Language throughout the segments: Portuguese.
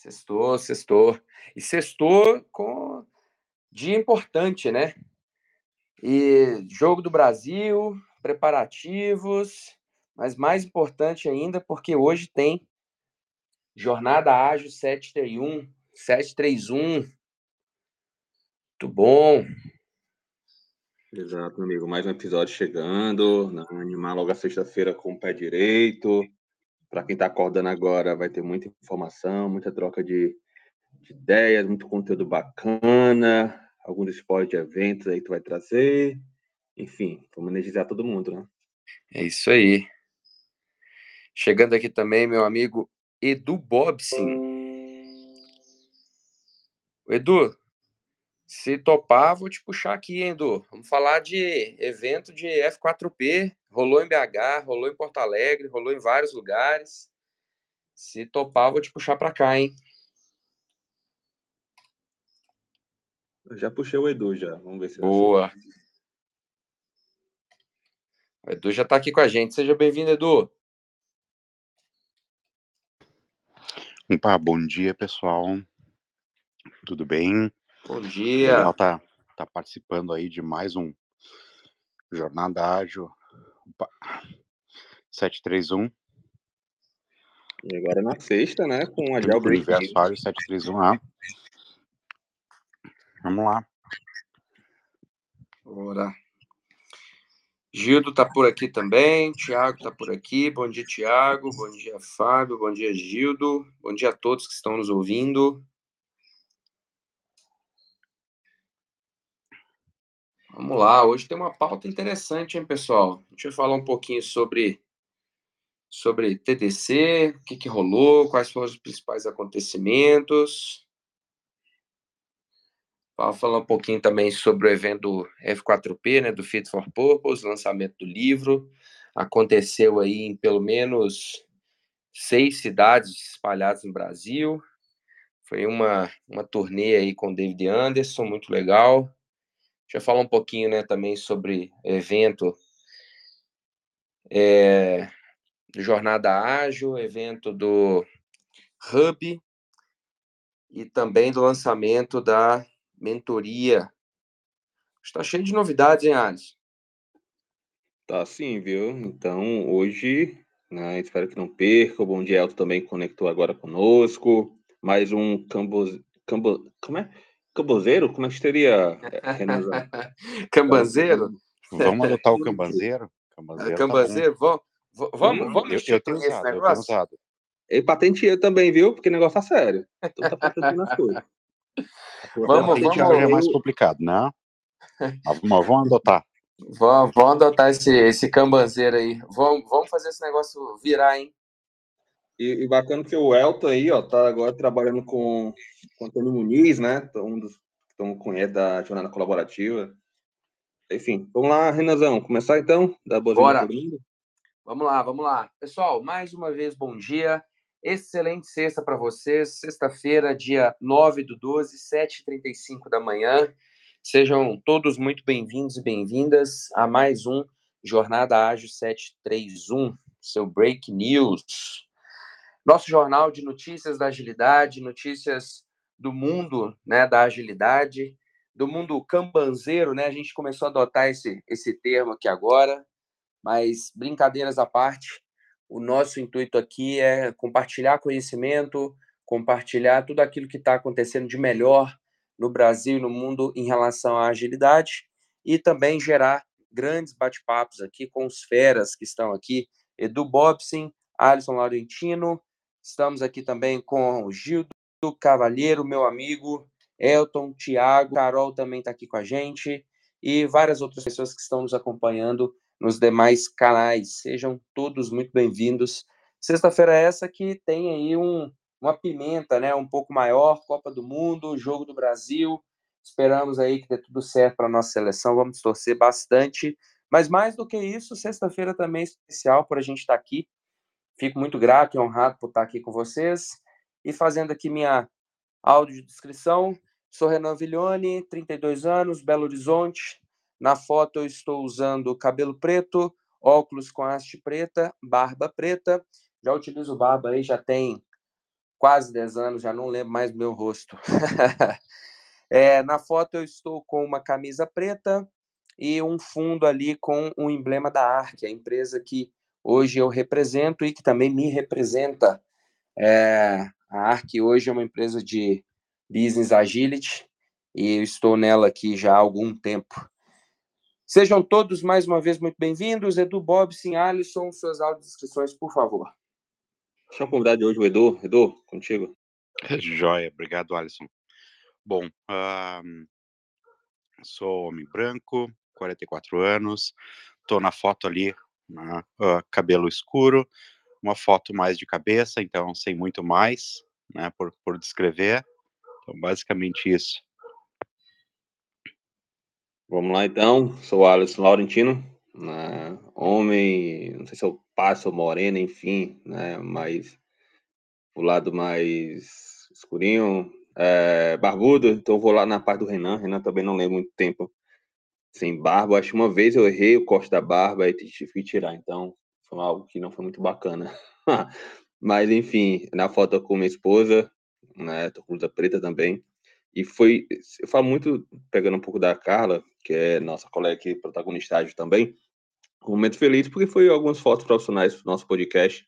Sextou, sextou. E sextou com dia importante, né? E jogo do Brasil, preparativos, mas mais importante ainda, porque hoje tem Jornada Ágil 731, 731. Muito bom. Exato, amigo. Mais um episódio chegando. Animar logo a sexta-feira com o pé direito. Para quem está acordando agora, vai ter muita informação, muita troca de, de ideias, muito conteúdo bacana, alguns spoilers de eventos aí que tu vai trazer. Enfim, vamos energizar todo mundo, né? É isso aí. Chegando aqui também, meu amigo Edu Bobson. Edu, se topar, vou te puxar aqui, hein, Edu. Vamos falar de evento de F4P. Rolou em BH, rolou em Porto Alegre, rolou em vários lugares. Se topar, vou te puxar para cá, hein? Eu já puxei o Edu já. Vamos ver se Boa. O Edu já está aqui com a gente. Seja bem-vindo, Edu. Opa, bom dia, pessoal. Tudo bem? Bom dia. Legal tá, tá participando aí de mais um Jornada Ágil Opa. 731. E agora na sexta, né? Com a Jailbreak. Universo Ágil 731A. Vamos lá. Bora. Gildo tá por aqui também, Tiago tá por aqui. Bom dia, Tiago. Bom dia, Fábio. Bom dia, Gildo. Bom dia a todos que estão nos ouvindo. Vamos lá, hoje tem uma pauta interessante, hein, pessoal? A gente vai falar um pouquinho sobre sobre TDC, o que, que rolou, quais foram os principais acontecimentos. Vou falar um pouquinho também sobre o evento F4P, né, do Fit for Purpose, lançamento do livro. Aconteceu aí em pelo menos seis cidades espalhadas no Brasil. Foi uma, uma turnê aí com David Anderson, muito legal. Deixa eu falar um pouquinho né, também sobre evento é, Jornada Ágil, evento do Hub e também do lançamento da mentoria. Está cheio de novidades, hein, Alisson? Tá sim, viu? Então, hoje, né, espero que não perca. O Bom Dia Elton também conectou agora conosco. Mais um Cambo... Cambo... Como é? Cambozeiro? Como é que seria, Cambanzeiro? Vamos adotar o cambanzeiro? Cambanzeiro, cambanzeiro tá vamos, vamos, vamos eu, eu tenho usado, eu tenho usado. Ele patenteia também, viu? Porque o negócio tá sério. Então tá patenteando as coisas. Vamos, vamos. é mais complicado, né? Mas vamos adotar. Vamos, vamos adotar esse, esse cambanzeiro aí. Vamos, vamos fazer esse negócio virar, hein? E, e, bacana que o Elton aí, ó, tá agora trabalhando com, com Antônio Muniz, né? Um dos que estão conhece da jornada colaborativa. Enfim, vamos lá, Renazão, começar então? Da Bora. Vamos lá, vamos lá. Pessoal, mais uma vez, bom dia. Excelente sexta para vocês. Sexta-feira, dia 9 do 12, 7h35 da manhã. Sejam todos muito bem-vindos e bem-vindas a mais um Jornada Ágil 731, seu Break News. Nosso jornal de notícias da agilidade, notícias do mundo né, da agilidade, do mundo cambanzeiro, né? A gente começou a adotar esse, esse termo aqui agora, mas brincadeiras à parte, o nosso intuito aqui é compartilhar conhecimento, compartilhar tudo aquilo que está acontecendo de melhor no Brasil e no mundo em relação à agilidade e também gerar grandes bate-papos aqui com os feras que estão aqui, Edu Bobson, Alisson Laurentino, Estamos aqui também com o Gildo Cavalheiro, meu amigo, Elton, Tiago, Carol também está aqui com a gente e várias outras pessoas que estão nos acompanhando nos demais canais. Sejam todos muito bem-vindos. Sexta-feira é essa que tem aí um, uma pimenta, né, um pouco maior, Copa do Mundo, Jogo do Brasil. Esperamos aí que dê tudo certo para a nossa seleção, vamos torcer bastante. Mas mais do que isso, sexta-feira também é especial por a gente estar tá aqui Fico muito grato e honrado por estar aqui com vocês. E fazendo aqui minha audiodescrição, sou Renan Viglione, 32 anos, Belo Horizonte. Na foto eu estou usando cabelo preto, óculos com haste preta, barba preta. Já utilizo barba aí, já tem quase 10 anos, já não lembro mais do meu rosto. é, na foto eu estou com uma camisa preta e um fundo ali com o emblema da ARC, a empresa que hoje eu represento e que também me representa. É, a ARC hoje é uma empresa de business agility e eu estou nela aqui já há algum tempo. Sejam todos mais uma vez muito bem-vindos. Edu Bob, sim, Alisson, suas audiodescrições, por favor. Deixa eu convidar de hoje o Edu. Edu, contigo. Joia, obrigado, Alisson. Bom, uh, sou homem branco, 44 anos, estou na foto ali, né, uh, cabelo escuro, uma foto mais de cabeça, então sem muito mais, né, por, por descrever. Então, basicamente isso. Vamos lá então, sou Alisson Laurentino, né? homem, não sei se eu passo ou morena, enfim, né? mas o lado mais escurinho, é, barbudo, então vou lá na parte do Renan, Renan também não lembro muito tempo sem barba, acho que uma vez eu errei o corte da barba e tive que tirar, então foi algo que não foi muito bacana. mas enfim, na foto com minha esposa, né, tô com blusa preta também, e foi, eu falo muito, pegando um pouco da Carla, que é nossa colega aqui, protagonista também, um momento feliz, porque foi algumas fotos profissionais do nosso podcast.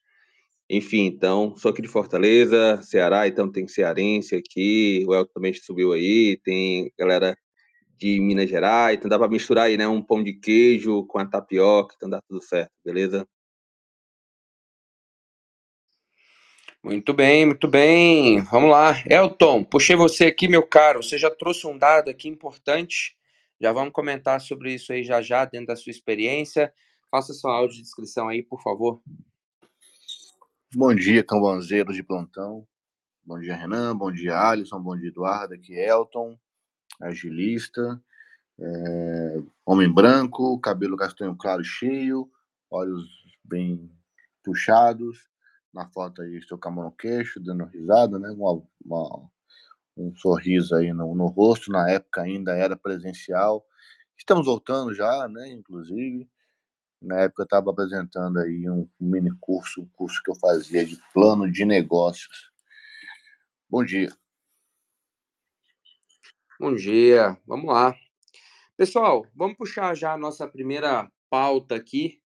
Enfim, então, sou aqui de Fortaleza, Ceará, então tem cearense aqui, o Elton também subiu aí, tem galera de Minas Gerais, então dá para misturar aí, né, um pão de queijo com a tapioca, então dá tudo certo, beleza? Muito bem, muito bem. Vamos lá. Elton, puxei você aqui, meu caro. Você já trouxe um dado aqui importante. Já vamos comentar sobre isso aí já já, dentro da sua experiência. Faça sua audiodescrição aí, por favor. Bom dia, cambonzeiros de plantão. Bom dia, Renan. Bom dia, Alisson. Bom dia, Eduardo. Aqui é Elton, agilista. É... homem branco, cabelo castanho claro cheio, olhos bem puxados na foto aí, estou com a mão no queixo, dando risada, né? Uma, uma, um sorriso aí no, no rosto, na época ainda era presencial. Estamos voltando já, né? Inclusive, na época eu estava apresentando aí um mini curso, um curso que eu fazia de plano de negócios. Bom dia. Bom dia, vamos lá. Pessoal, vamos puxar já a nossa primeira pauta aqui,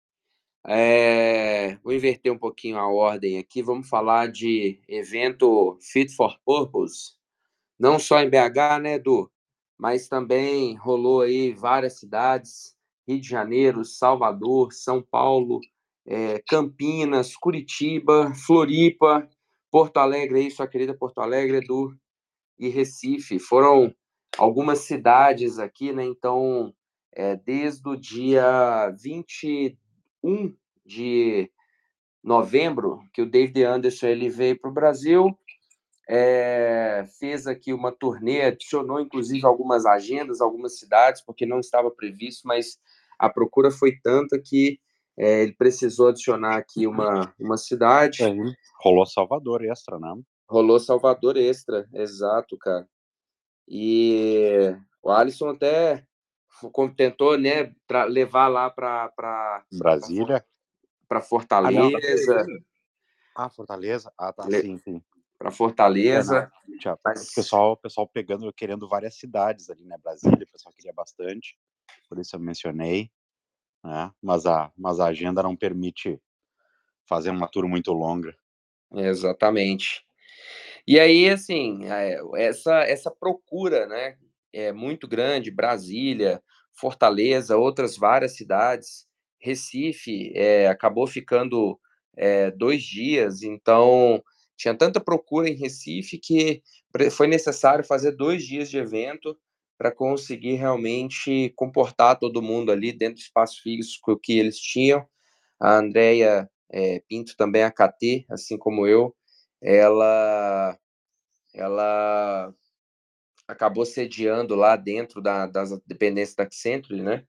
é, vou inverter um pouquinho a ordem aqui. Vamos falar de evento Fit for Purpose, não só em BH, né, Edu? Mas também rolou aí várias cidades: Rio de Janeiro, Salvador, São Paulo, é, Campinas, Curitiba, Floripa, Porto Alegre, aí, sua querida Porto Alegre, Edu, e Recife. Foram algumas cidades aqui, né? Então, é, desde o dia 20 1 de novembro, que o David Anderson ele veio para o Brasil, é, fez aqui uma turnê, adicionou inclusive algumas agendas, algumas cidades, porque não estava previsto, mas a procura foi tanta que é, ele precisou adicionar aqui uma, uma cidade. É, rolou Salvador Extra, né? Rolou Salvador Extra, exato, cara. E o Alisson até tentou né, levar lá para Brasília, para Fortaleza. Ah, ah, Fortaleza? Ah, tá, Le... sim, sim. Para Fortaleza. É, Mas... O pessoal, pessoal pegando, querendo várias cidades ali, né? Brasília, o pessoal queria bastante, por isso eu mencionei, né? Mas a, mas a agenda não permite fazer uma tour muito longa. Exatamente. E aí, assim, é, essa, essa procura, né, é muito grande, Brasília, Fortaleza, outras várias cidades, Recife é, acabou ficando é, dois dias, então tinha tanta procura em Recife que foi necessário fazer dois dias de evento para conseguir realmente comportar todo mundo ali dentro do espaço físico que eles tinham. A Andrea é, Pinto também, a KT, assim como eu, ela, ela acabou sediando lá dentro da, das dependências da Accenture, né?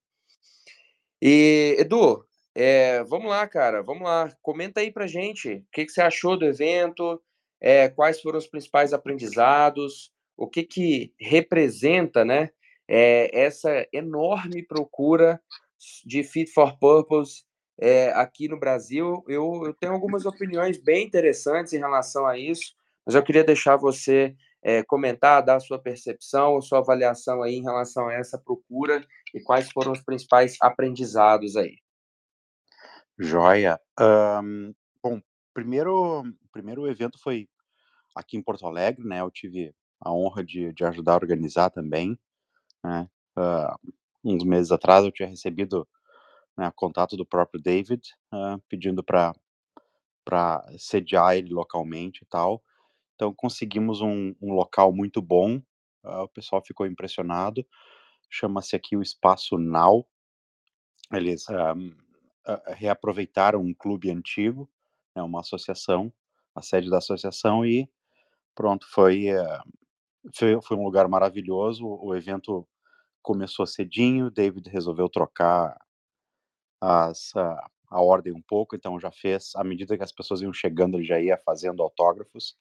E, Edu, é, vamos lá, cara, vamos lá. Comenta aí pra gente o que, que você achou do evento, é, quais foram os principais aprendizados, o que, que representa, né, é, essa enorme procura de Fit for Purpose é, aqui no Brasil. Eu, eu tenho algumas opiniões bem interessantes em relação a isso, mas eu queria deixar você é, comentar, dar a sua percepção, a sua avaliação aí em relação a essa procura e quais foram os principais aprendizados aí. Joia. Um, bom, primeiro, primeiro evento foi aqui em Porto Alegre, né? Eu tive a honra de, de ajudar a organizar também, né? Uh, uns meses atrás eu tinha recebido né, contato do próprio David, uh, pedindo para sediar ele localmente e tal. Então conseguimos um, um local muito bom, uh, o pessoal ficou impressionado. Chama-se aqui o Espaço Now. Eles um, uh, reaproveitaram um clube antigo, né, uma associação, a sede da associação e pronto, foi, foi, foi um lugar maravilhoso. O evento começou cedinho, David resolveu trocar as, a, a ordem um pouco, então já fez, à medida que as pessoas iam chegando, ele já ia fazendo autógrafos.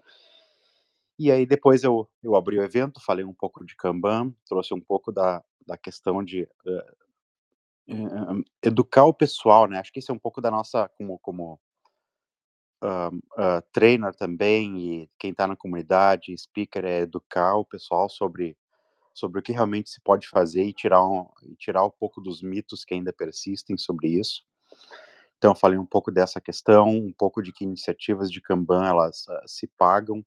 E aí depois eu, eu abri o evento, falei um pouco de Kanban, trouxe um pouco da, da questão de uh, educar o pessoal, né? Acho que isso é um pouco da nossa, como, como uh, trainer também, e quem está na comunidade, speaker, é educar o pessoal sobre sobre o que realmente se pode fazer e tirar um, e tirar um pouco dos mitos que ainda persistem sobre isso. Então, eu falei um pouco dessa questão, um pouco de que iniciativas de Kanban elas uh, se pagam,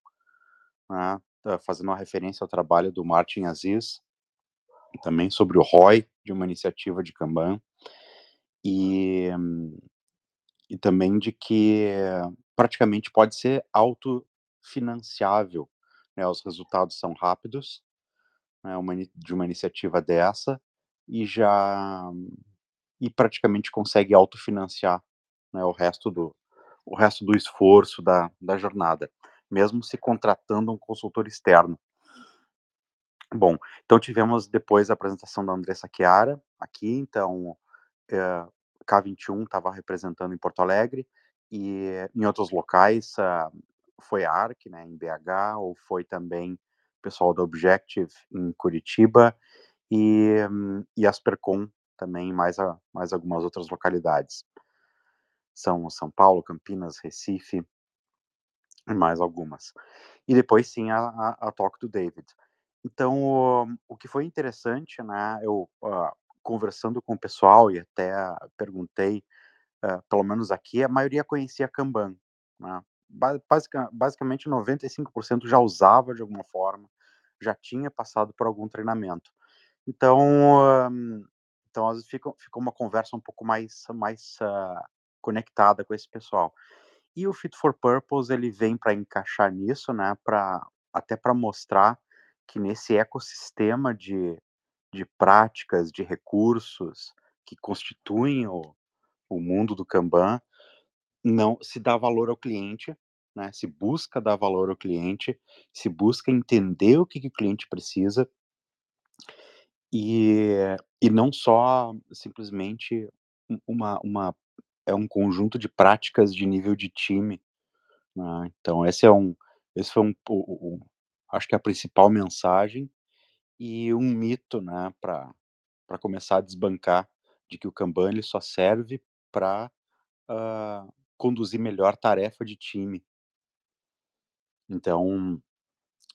né, uh, fazendo uma referência ao trabalho do Martin Aziz, também sobre o ROI de uma iniciativa de Kanban, e, e também de que praticamente pode ser autofinanciável, né, os resultados são rápidos, né, uma, de uma iniciativa dessa e já e praticamente consegue autofinanciar né, o resto do o resto do esforço da, da jornada, mesmo se contratando um consultor externo. Bom, então tivemos depois a apresentação da Andressa Chiara aqui, então é, K21 estava representando em Porto Alegre e em outros locais uh, foi a ARC, né, em BH, ou foi também pessoal da Objective em Curitiba e, e Aspercom também, mais, a, mais algumas outras localidades. São São Paulo, Campinas, Recife e mais algumas. E depois sim a, a, a talk do David. Então, o, o que foi interessante, né, eu uh, conversando com o pessoal e até perguntei, uh, pelo menos aqui, a maioria conhecia Kanban, né? Basicamente 95% já usava de alguma forma, já tinha passado por algum treinamento. Então, então às vezes fica, fica uma conversa um pouco mais, mais uh, conectada com esse pessoal. E o Fit for Purpose ele vem para encaixar nisso, né? Para até para mostrar que nesse ecossistema de, de práticas, de recursos que constituem o, o mundo do Kanban, não se dá valor ao cliente, né? Se busca dar valor ao cliente, se busca entender o que, que o cliente precisa e, e não só simplesmente uma, uma é um conjunto de práticas de nível de time. Né? Então esse é um esse foi um, um, um, acho que é a principal mensagem e um mito, né, para para começar a desbancar de que o Kanban ele só serve para uh, conduzir melhor tarefa de time. Então,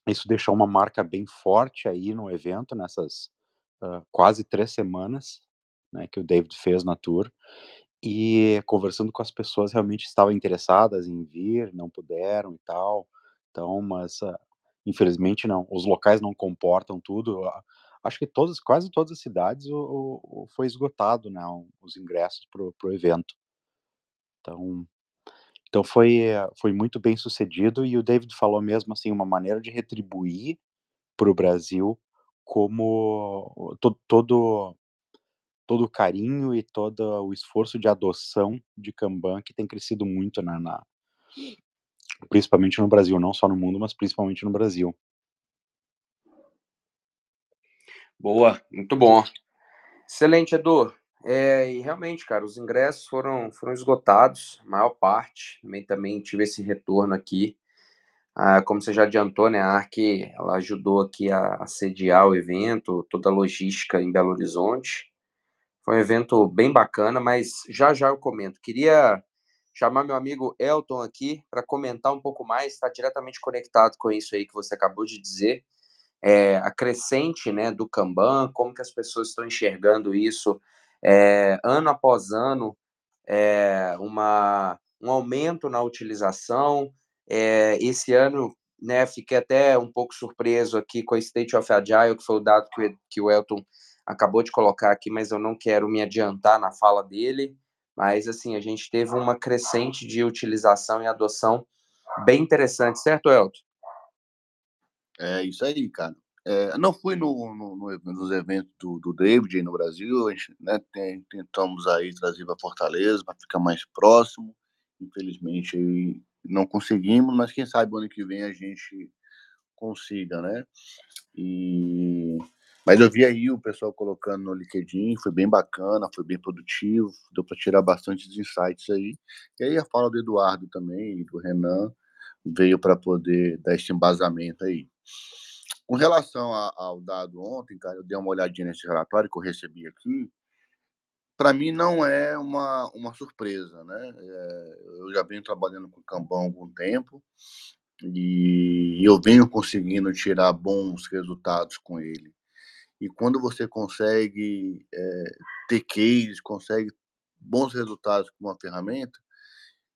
isso deixou uma marca bem forte aí no evento, nessas uh, quase três semanas né, que o David fez na tour. E conversando com as pessoas realmente estavam interessadas em vir, não puderam e tal. Então, mas uh, infelizmente não, os locais não comportam tudo. Acho que todas, quase todas as cidades o, o foi esgotado, né, os ingressos para o evento. Então, então foi, foi muito bem sucedido e o David falou mesmo assim, uma maneira de retribuir para o Brasil como todo, todo todo o carinho e todo o esforço de adoção de Kanban que tem crescido muito né, na, principalmente no Brasil, não só no mundo, mas principalmente no Brasil. Boa, muito bom. Excelente, Edu. É, e realmente, cara, os ingressos foram, foram esgotados, a maior parte. Também, também tive esse retorno aqui. Ah, como você já adiantou, né, a ARC ela ajudou aqui a, a sediar o evento, toda a logística em Belo Horizonte. Foi um evento bem bacana, mas já já eu comento. Queria chamar meu amigo Elton aqui para comentar um pouco mais, está diretamente conectado com isso aí que você acabou de dizer, é, a crescente né, do Kanban, como que as pessoas estão enxergando isso é, ano após ano, é, uma, um aumento na utilização. É, esse ano, né, fiquei até um pouco surpreso aqui com a State of Agile, que foi o dado que, que o Elton acabou de colocar aqui, mas eu não quero me adiantar na fala dele. Mas, assim, a gente teve uma crescente de utilização e adoção bem interessante, certo, Elton? É isso aí, cara. É, não fui no, no, no, nos eventos do, do David no Brasil, a gente, né, tem, tentamos aí trazer para Fortaleza para ficar mais próximo. Infelizmente aí não conseguimos, mas quem sabe ano que vem a gente consiga, né? E mas eu vi aí o pessoal colocando no LinkedIn, foi bem bacana, foi bem produtivo, deu para tirar bastante insights aí. E aí a fala do Eduardo também do Renan veio para poder dar esse embasamento aí. Com relação a, ao dado ontem, cara, eu dei uma olhadinha nesse relatório que eu recebi aqui. Para mim não é uma, uma surpresa, né? É, eu já venho trabalhando com Kanban há algum tempo e eu venho conseguindo tirar bons resultados com ele. E quando você consegue é, ter cases, consegue bons resultados com uma ferramenta,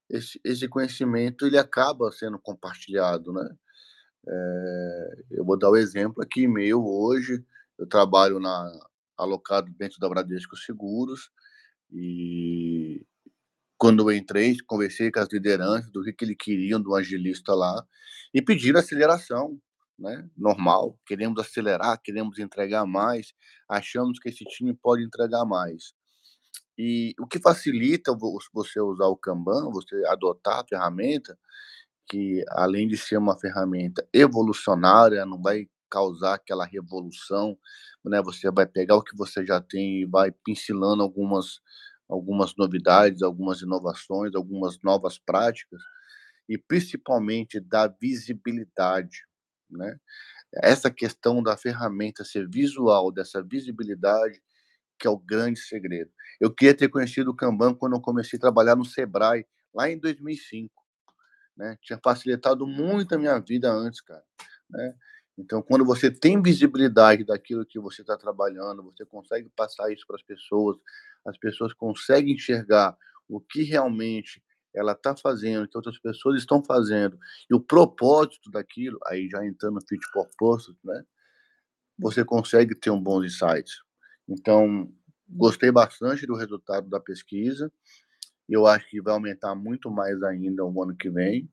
esse, esse conhecimento ele acaba sendo compartilhado, né? É, eu vou dar o um exemplo aqui meu hoje. Eu trabalho na alocado dentro da Bradesco Seguros e quando eu entrei, conversei com as lideranças do que, que eles queriam do agilista lá e pediram aceleração né? Normal, queremos acelerar, queremos entregar mais, achamos que esse time pode entregar mais. E o que facilita você usar o Kanban, você adotar a ferramenta, que além de ser uma ferramenta evolucionária, não vai causar aquela revolução, né? Você vai pegar o que você já tem e vai pincelando algumas algumas novidades, algumas inovações, algumas novas práticas e principalmente da visibilidade né? Essa questão da ferramenta ser visual, dessa visibilidade, que é o grande segredo. Eu queria ter conhecido o Kanban quando eu comecei a trabalhar no Sebrae, lá em 2005. Né? Tinha facilitado muito a minha vida antes, cara. Né? Então, quando você tem visibilidade daquilo que você está trabalhando, você consegue passar isso para as pessoas, as pessoas conseguem enxergar o que realmente ela está fazendo, que outras pessoas estão fazendo, e o propósito daquilo, aí já entrando no fit purpose, né? Você consegue ter um bom insight. Então, gostei bastante do resultado da pesquisa. Eu acho que vai aumentar muito mais ainda o ano que vem.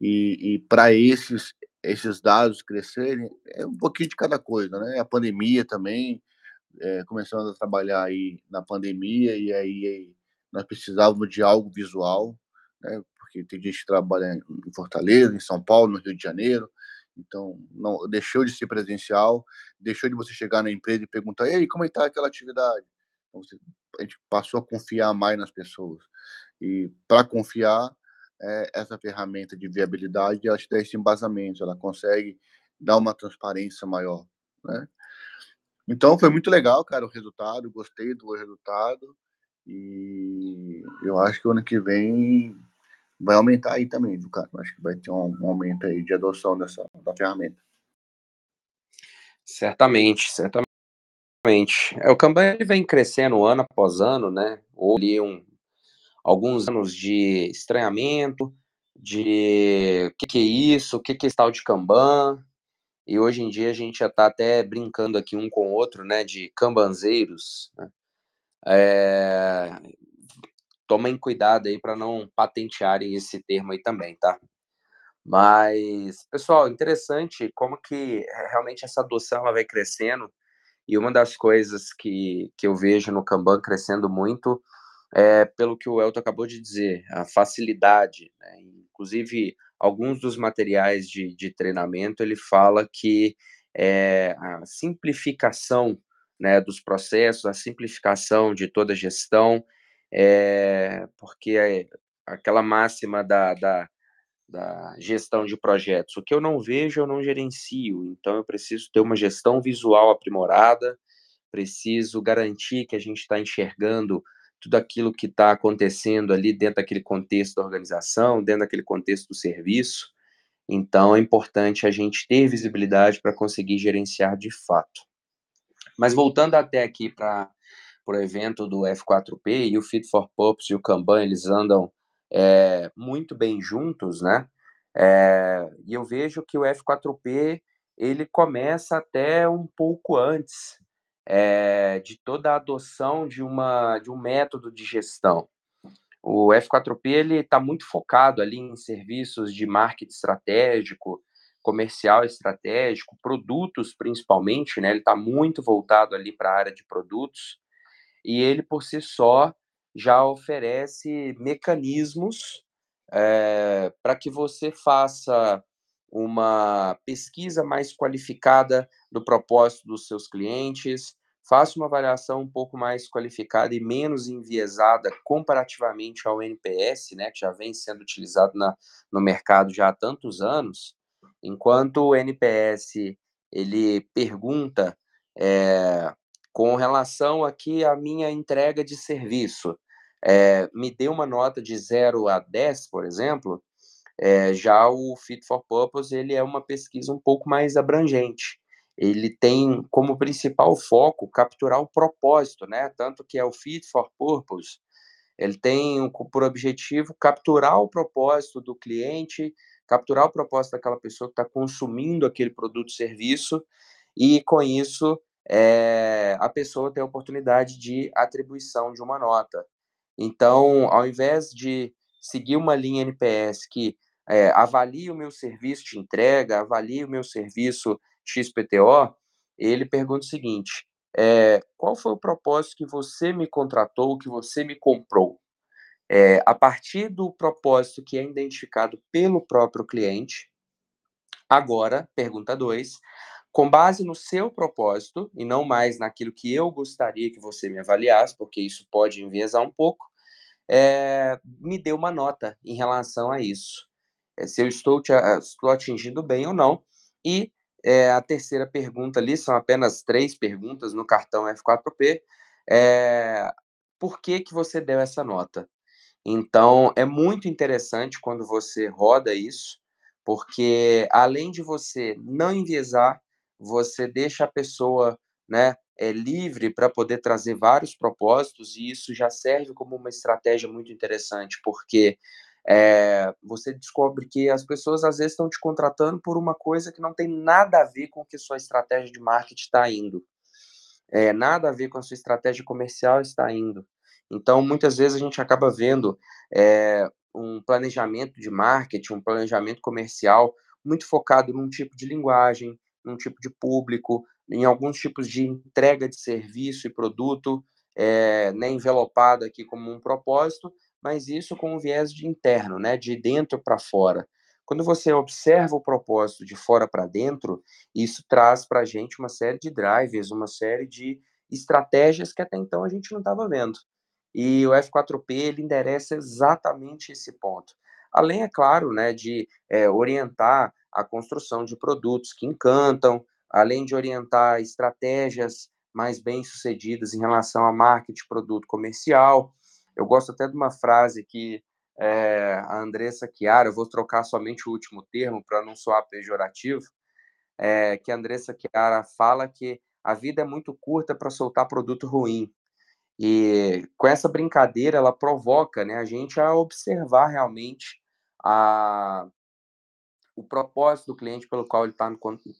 E, e para esses esses dados crescerem, é um pouquinho de cada coisa, né? A pandemia também, é, começando a trabalhar aí na pandemia, e aí nós precisávamos de algo visual, né? porque tem gente que trabalha em Fortaleza, em São Paulo, no Rio de Janeiro, então não deixou de ser presencial, deixou de você chegar na empresa e perguntar, e aí, como é está aquela atividade? Então, você, a gente passou a confiar mais nas pessoas. E para confiar, é, essa ferramenta de viabilidade, ela te dá esse embasamento, ela consegue dar uma transparência maior, né? Então foi muito legal, cara, o resultado, gostei do resultado. E eu acho que ano que vem vai aumentar aí também, do cara. Acho que vai ter um, um aumento aí de adoção dessa da ferramenta. Certamente, certamente. É, o Kanban vem crescendo ano após ano, né? Houve um, alguns anos de estranhamento, de o que, que, é isso, o que, que é esse tal de Kanban, e hoje em dia a gente já está até brincando aqui um com o outro, né? De cambanzeiros, né? É... Tomem cuidado aí para não patentearem esse termo aí também, tá? Mas, pessoal, interessante como que realmente essa adoção ela vai crescendo. E uma das coisas que, que eu vejo no Kanban crescendo muito é pelo que o Elton acabou de dizer, a facilidade. Né? Inclusive, alguns dos materiais de, de treinamento, ele fala que é, a simplificação né, dos processos, a simplificação de toda a gestão, é, porque aquela máxima da, da, da, gestão de projetos, o que eu não vejo, eu não gerencio, então eu preciso ter uma gestão visual aprimorada, preciso garantir que a gente está enxergando tudo aquilo que está acontecendo ali dentro daquele contexto da organização, dentro daquele contexto do serviço. Então, é importante a gente ter visibilidade para conseguir gerenciar de fato. Mas voltando até aqui para o evento do F4P e o Fit for Purpose e o Kanban, eles andam é, muito bem juntos, né? É, e eu vejo que o F4P ele começa até um pouco antes é, de toda a adoção de, uma, de um método de gestão. O F4P ele está muito focado ali em serviços de marketing estratégico, comercial estratégico, produtos principalmente, né? Ele está muito voltado ali para a área de produtos e ele por si só já oferece mecanismos é, eh, para que você faça uma pesquisa mais qualificada do propósito dos seus clientes, faça uma avaliação um pouco mais qualificada e menos enviesada comparativamente ao NPS, né, que já vem sendo utilizado na, no mercado já há tantos anos, enquanto o NPS ele pergunta é, com relação aqui à minha entrega de serviço, é, me dê uma nota de 0 a 10, por exemplo, é, já o Fit for Purpose ele é uma pesquisa um pouco mais abrangente ele tem como principal foco capturar o propósito, né? Tanto que é o Fit for Purpose, ele tem por objetivo capturar o propósito do cliente, capturar o propósito daquela pessoa que está consumindo aquele produto serviço, e com isso é, a pessoa tem a oportunidade de atribuição de uma nota. Então, ao invés de seguir uma linha NPS que é, avalie o meu serviço de entrega, avalie o meu serviço XPTO, ele pergunta o seguinte: é, qual foi o propósito que você me contratou, que você me comprou? É, a partir do propósito que é identificado pelo próprio cliente, agora, pergunta 2, com base no seu propósito e não mais naquilo que eu gostaria que você me avaliasse, porque isso pode enviesar um pouco, é, me dê uma nota em relação a isso. É, se eu estou, te, estou atingindo bem ou não. E é, a terceira pergunta ali, são apenas três perguntas no cartão F4P. É, por que, que você deu essa nota? Então, é muito interessante quando você roda isso, porque além de você não enviesar, você deixa a pessoa né, é, livre para poder trazer vários propósitos, e isso já serve como uma estratégia muito interessante, porque é, você descobre que as pessoas às vezes estão te contratando por uma coisa que não tem nada a ver com o que sua estratégia de marketing está indo, é, nada a ver com a sua estratégia comercial está indo. Então, muitas vezes a gente acaba vendo é, um planejamento de marketing, um planejamento comercial muito focado num tipo de linguagem, num tipo de público, em alguns tipos de entrega de serviço e produto, é, né, envelopado aqui como um propósito, mas isso com um viés de interno, né, de dentro para fora. Quando você observa o propósito de fora para dentro, isso traz para a gente uma série de drivers, uma série de estratégias que até então a gente não estava vendo. E o F4P ele endereça exatamente esse ponto. Além, é claro, né, de é, orientar a construção de produtos que encantam, além de orientar estratégias mais bem sucedidas em relação a marketing, produto comercial, eu gosto até de uma frase que é, a Andressa Chiara, eu vou trocar somente o último termo para não soar pejorativo, é, que a Andressa Chiara fala que a vida é muito curta para soltar produto ruim. E com essa brincadeira, ela provoca né, a gente a observar realmente a, o propósito do cliente pelo qual ele está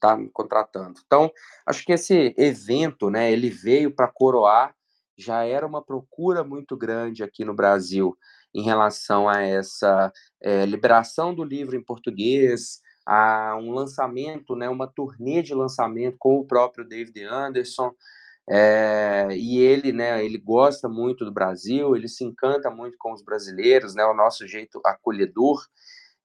tá me contratando. Então, acho que esse evento, né, ele veio para coroar já era uma procura muito grande aqui no Brasil em relação a essa é, liberação do livro em português, a um lançamento, né, uma turnê de lançamento com o próprio David Anderson. É, e ele, né, ele gosta muito do Brasil, ele se encanta muito com os brasileiros, né, o nosso jeito acolhedor.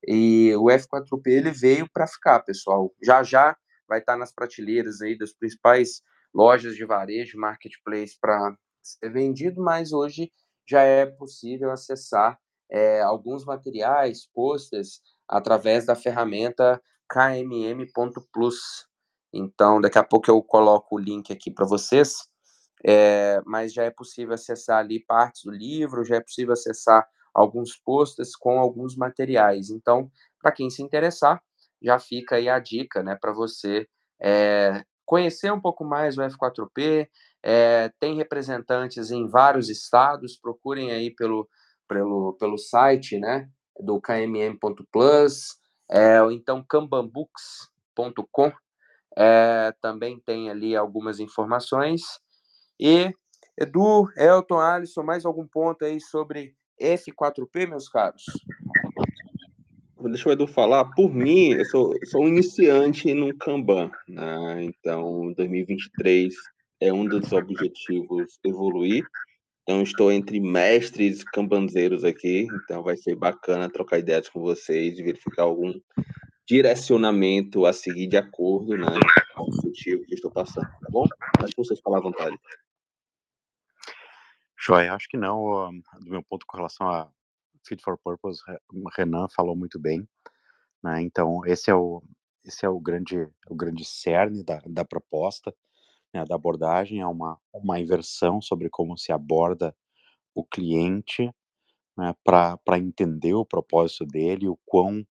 E o F4P ele veio para ficar, pessoal. Já já vai estar nas prateleiras aí das principais lojas de varejo, marketplace para ser vendido, mas hoje já é possível acessar é, alguns materiais, posters, através da ferramenta kmm.plus. Então, daqui a pouco eu coloco o link aqui para vocês. é, mas já é possível acessar ali partes do livro, já é possível acessar alguns posts com alguns materiais. Então, para quem se interessar, já fica aí a dica, né, para você é, conhecer um pouco mais o F4P. É, tem representantes em vários estados, procurem aí pelo, pelo, pelo site, né, do kmm.plus, é, ou então kambambooks.com, é, também tem ali algumas informações. E, Edu, Elton, Alisson, mais algum ponto aí sobre F4P, meus caros? Deixa o Edu falar. Por mim, eu sou, sou um iniciante no Kanban, né? Então, 2023 é um dos objetivos evoluir. Então, estou entre mestres cambanzeiros aqui, então vai ser bacana trocar ideias com vocês e verificar algum direcionamento a seguir de acordo né, com o objetivo que estou passando, tá bom? Acho que vocês falam à vontade. Joia, acho que não. Do meu ponto com relação a Fit for Purpose, Renan falou muito bem. Né? Então, esse é o, esse é o grande, o grande cerne da, da proposta, né, da abordagem, é uma, uma inversão sobre como se aborda o cliente né, para entender o propósito dele, o quão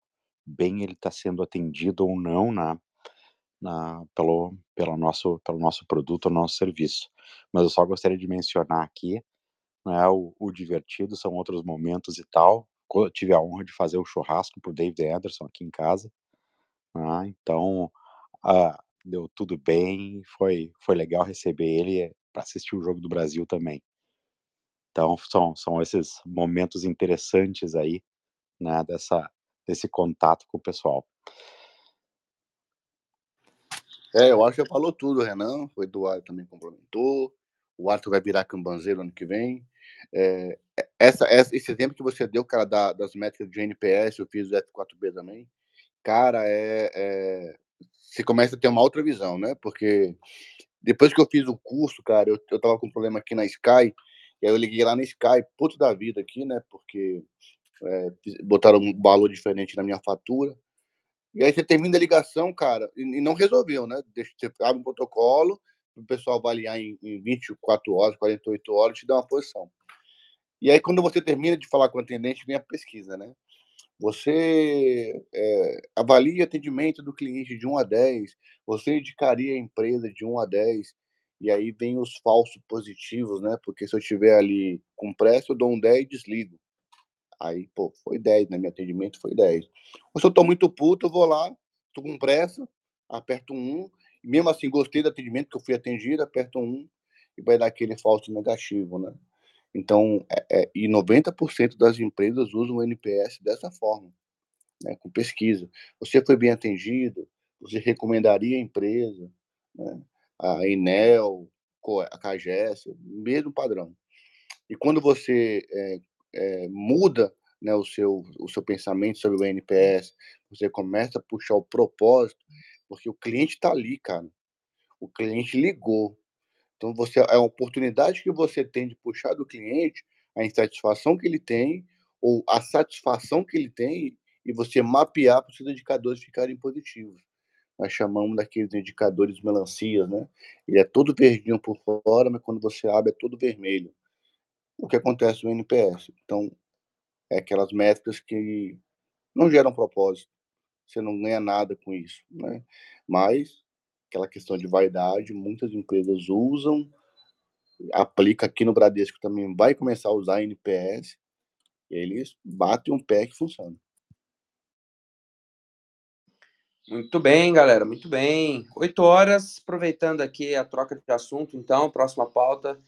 bem ele está sendo atendido ou não na, na, pelo, pelo, nosso, pelo nosso produto, ou nosso serviço. Mas eu só gostaria de mencionar aqui né, o, o divertido, são outros momentos e tal. Tive a honra de fazer o churrasco por David Anderson aqui em casa. Né, então, ah, deu tudo bem, foi, foi legal receber ele para assistir o Jogo do Brasil também. Então, são, são esses momentos interessantes aí, né, dessa, desse contato com o pessoal. É, eu acho que falou tudo, Renan. O Eduardo também complementou. O Arthur vai virar cambanzeiro ano que vem. É, essa, essa, esse exemplo que você deu, cara, da, das métricas de NPS, eu fiz o F4B também. Cara, é, é, você começa a ter uma outra visão, né? Porque depois que eu fiz o curso, cara, eu, eu tava com um problema aqui na Sky, e aí eu liguei lá na Sky, puto da vida aqui, né? Porque é, botaram um valor diferente na minha fatura. E aí você termina a ligação, cara, e, e não resolveu, né? Deixa, você abre um protocolo, o pessoal avaliar em, em 24 horas, 48 horas, te dá uma posição. E aí, quando você termina de falar com o atendente, vem a pesquisa, né? Você é, avalia atendimento do cliente de 1 a 10, você indicaria a empresa de 1 a 10, e aí vem os falsos positivos, né? Porque se eu estiver ali com pressa, eu dou um 10 e desligo. Aí, pô, foi 10, né? Meu atendimento foi 10. Ou se eu tô muito puto, eu vou lá, tô com pressa, aperto um 1, e mesmo assim gostei do atendimento que eu fui atendido, aperto um 1 e vai dar aquele falso negativo, né? Então, é, é, e 90% das empresas usam o NPS dessa forma, né, com pesquisa. Você foi bem atendido, você recomendaria a empresa, né, a Enel, a CAGES, mesmo padrão. E quando você é, é, muda né, o, seu, o seu pensamento sobre o NPS, você começa a puxar o propósito, porque o cliente está ali, cara. O cliente ligou, então, você é a oportunidade que você tem de puxar do cliente a insatisfação que ele tem ou a satisfação que ele tem e você mapear para os seus indicadores ficarem positivos. Nós chamamos daqueles indicadores melancias, né? Ele é todo verdinho por fora, mas quando você abre é todo vermelho. O que acontece no NPS? Então, é aquelas métricas que não geram propósito. Você não ganha nada com isso, né? Mas aquela questão de vaidade, muitas empresas usam, aplica aqui no Bradesco também, vai começar a usar NPS, eles batem um pé que funciona. Muito bem, galera, muito bem. Oito horas, aproveitando aqui a troca de assunto, então, próxima pauta,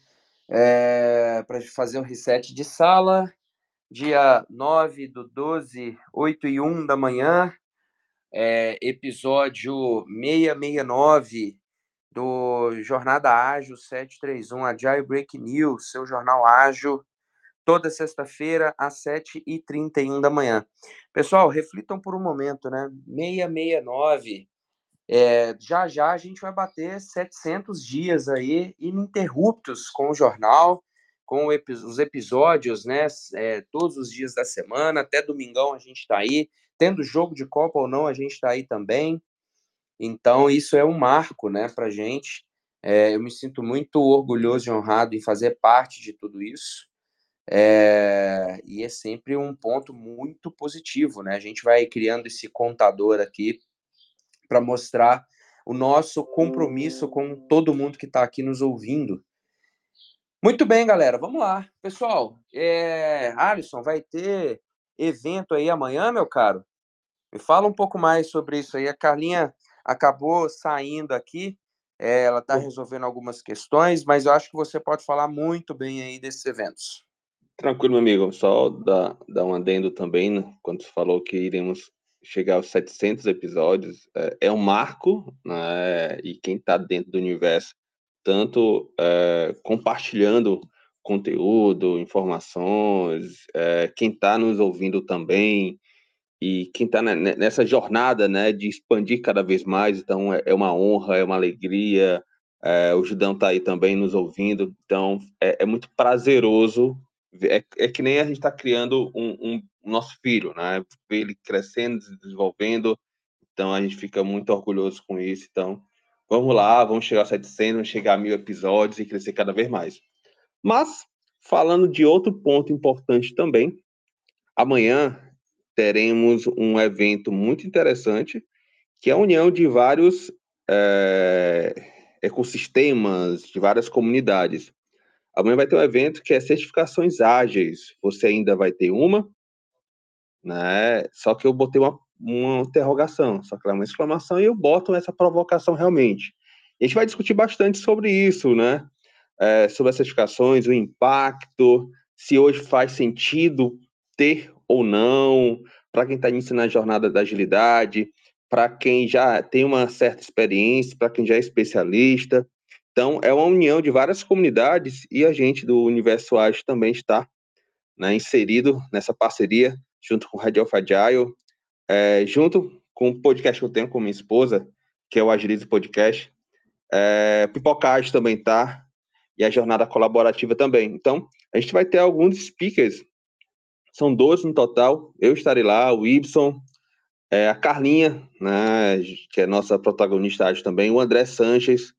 é, para fazer um reset de sala, dia 9 do 12, 8 e 1 da manhã, é, episódio 669 do Jornada Ágil 731, Agile Break News, seu jornal ágil, toda sexta-feira às 7h31 da manhã. Pessoal, reflitam por um momento, né? 669. É, já já a gente vai bater 700 dias aí ininterruptos com o jornal, com os episódios, né? É, todos os dias da semana, até domingão a gente está aí tendo jogo de Copa ou não, a gente está aí também. Então, isso é um marco né, para a gente. É, eu me sinto muito orgulhoso e honrado em fazer parte de tudo isso. É, e é sempre um ponto muito positivo, né? A gente vai criando esse contador aqui para mostrar o nosso compromisso com todo mundo que está aqui nos ouvindo. Muito bem, galera, vamos lá. Pessoal, é... Alisson, vai ter evento aí amanhã, meu caro? Me fala um pouco mais sobre isso aí. A Carlinha acabou saindo aqui, é, ela está resolvendo algumas questões, mas eu acho que você pode falar muito bem aí desses eventos. Tranquilo, meu amigo. Só dar, dar um adendo também, né? quando você falou que iremos chegar aos 700 episódios, é, é um marco, né? e quem está dentro do universo, tanto é, compartilhando conteúdo, informações, é, quem está nos ouvindo também, e quem está nessa jornada né, de expandir cada vez mais, então é, é uma honra, é uma alegria, é, o Judão está aí também nos ouvindo, então é, é muito prazeroso é, é que nem a gente está criando um, um, nosso filho, né? Ver ele crescendo, se desenvolvendo. Então a gente fica muito orgulhoso com isso. Então vamos lá, vamos chegar a 700, vamos chegar a mil episódios e crescer cada vez mais. Mas falando de outro ponto importante também, amanhã teremos um evento muito interessante que é a união de vários é, ecossistemas, de várias comunidades. Amanhã vai ter um evento que é certificações ágeis. Você ainda vai ter uma, né? Só que eu botei uma, uma interrogação, só que é uma exclamação e eu boto essa provocação realmente. A gente vai discutir bastante sobre isso, né? É, sobre as certificações, o impacto, se hoje faz sentido ter ou não, para quem está iniciando a jornada da agilidade, para quem já tem uma certa experiência, para quem já é especialista. Então, é uma união de várias comunidades e a gente do Universo Ágil também está né, inserido nessa parceria, junto com o of Agile, é, junto com o podcast que eu tenho com minha esposa, que é o Agilize Podcast. É, Pipocage também está, e a jornada colaborativa também. Então, a gente vai ter alguns speakers, são 12 no total, eu estarei lá, o Ibson, é, a Carlinha, né, que é nossa protagonista também, o André Sanches,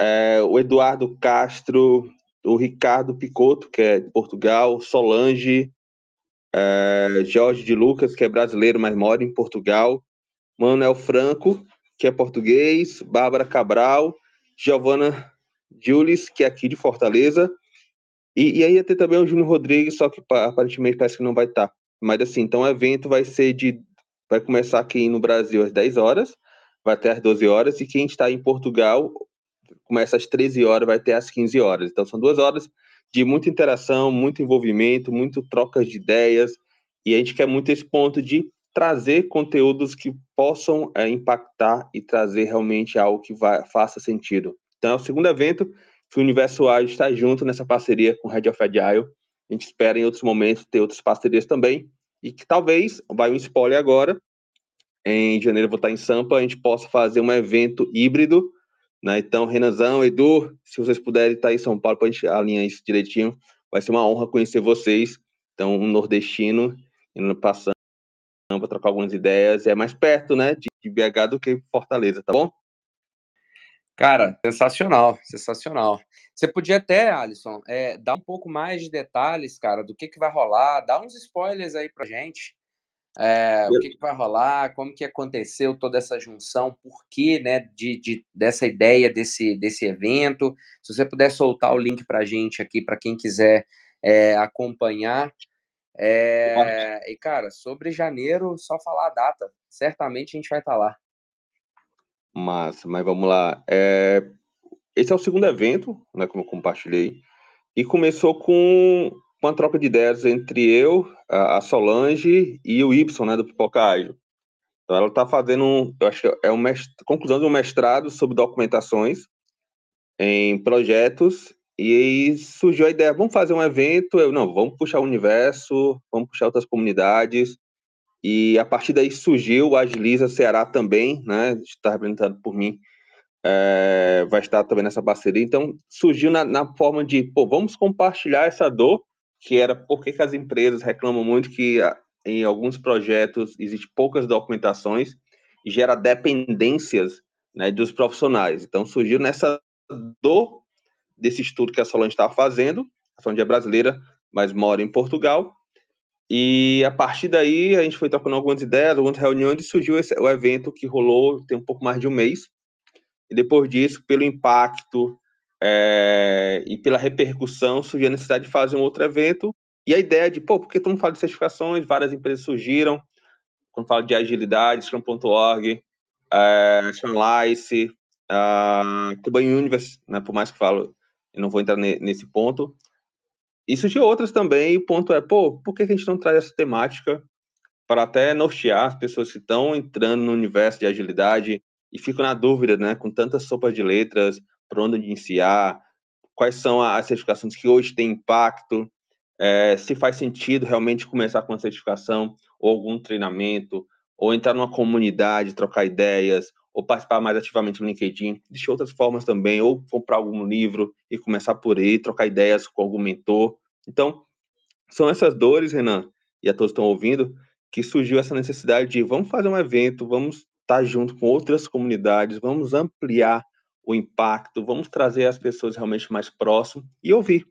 é, o Eduardo Castro, o Ricardo Picotto, que é de Portugal, Solange, é, Jorge de Lucas, que é brasileiro, mas mora em Portugal, Manuel Franco, que é português, Bárbara Cabral, Giovana Jules, que é aqui de Fortaleza, e, e aí ia ter também o Júnior Rodrigues, só que aparentemente parece que não vai estar. Mas assim, então o evento vai ser de. Vai começar aqui no Brasil às 10 horas, vai até às 12 horas, e quem está em Portugal começa às 13 horas, vai até às 15 horas. Então, são duas horas de muita interação, muito envolvimento, muito trocas de ideias, e a gente quer muito esse ponto de trazer conteúdos que possam é, impactar e trazer realmente algo que vai, faça sentido. Então, é o segundo evento que o Universo Ágil está junto nessa parceria com Red of Agile. A gente espera em outros momentos ter outras parcerias também, e que talvez, vai um spoiler agora, em janeiro eu vou estar em Sampa, a gente possa fazer um evento híbrido, né? Então, Renanzão, Edu, se vocês puderem estar em São Paulo para a gente alinhar isso direitinho, vai ser uma honra conhecer vocês. Então, um nordestino indo passando para trocar algumas ideias. É mais perto, né, de BH do que Fortaleza, tá bom? Cara, sensacional, sensacional. Você podia até, Alisson, é, dar um pouco mais de detalhes, cara, do que, que vai rolar, dar uns spoilers aí pra gente. É, o que, que, vai rolar, como que aconteceu toda essa junção, por que né, de, de, dessa ideia desse, desse evento. Se você puder soltar o link para a gente aqui, para quem quiser é, acompanhar. É, e, cara, sobre janeiro, só falar a data. Certamente a gente vai estar tá lá. Massa, mas vamos lá. É, esse é o segundo evento, né, como eu compartilhei, e começou com uma troca de ideias entre eu, a Solange e o Y, né, do Pipoca Ágil. Então ela está fazendo, um, eu acho que é uma conclusão de um mestrado sobre documentações em projetos e aí surgiu a ideia, vamos fazer um evento, eu não, vamos puxar o universo, vamos puxar outras comunidades e a partir daí surgiu o Agiliza Ceará também, né, está representado por mim, é, vai estar também nessa parceria, então surgiu na, na forma de, pô, vamos compartilhar essa dor que era por que, as empresas reclamam muito que ah, em alguns projetos existem poucas documentações e gera dependências né, dos profissionais. Então, surgiu nessa desse estudo que a Solange estava fazendo. A Solange é brasileira, mas mora em Portugal. E a partir daí a gente foi trocando algumas ideias, algumas reuniões e surgiu esse, o evento que rolou tem um pouco mais de um mês. E depois disso, pelo impacto é, e pela repercussão, surgiu a necessidade de fazer um outro evento. E a ideia de, pô, porque todo mundo fala de certificações, várias empresas surgiram. Quando fala de agilidade, Scrum.org, é, Scrumlice, uh, Cuban Universe, né, por mais que falo, eu não vou entrar ne, nesse ponto, e surgiu outras também, e o ponto é, pô, por que a gente não traz essa temática para até nortear as pessoas que estão entrando no universo de agilidade e ficam na dúvida, né, com tantas sopas de letras, para onde iniciar, quais são as certificações que hoje têm impacto, é, se faz sentido realmente começar com a certificação ou algum treinamento, ou entrar numa comunidade, trocar ideias, ou participar mais ativamente no LinkedIn. Existem outras formas também, ou comprar algum livro e começar por aí, trocar ideias com algum mentor. Então, são essas dores, Renan, e a todos estão ouvindo, que surgiu essa necessidade de vamos fazer um evento, vamos estar junto com outras comunidades, vamos ampliar o impacto, vamos trazer as pessoas realmente mais próximo e ouvir.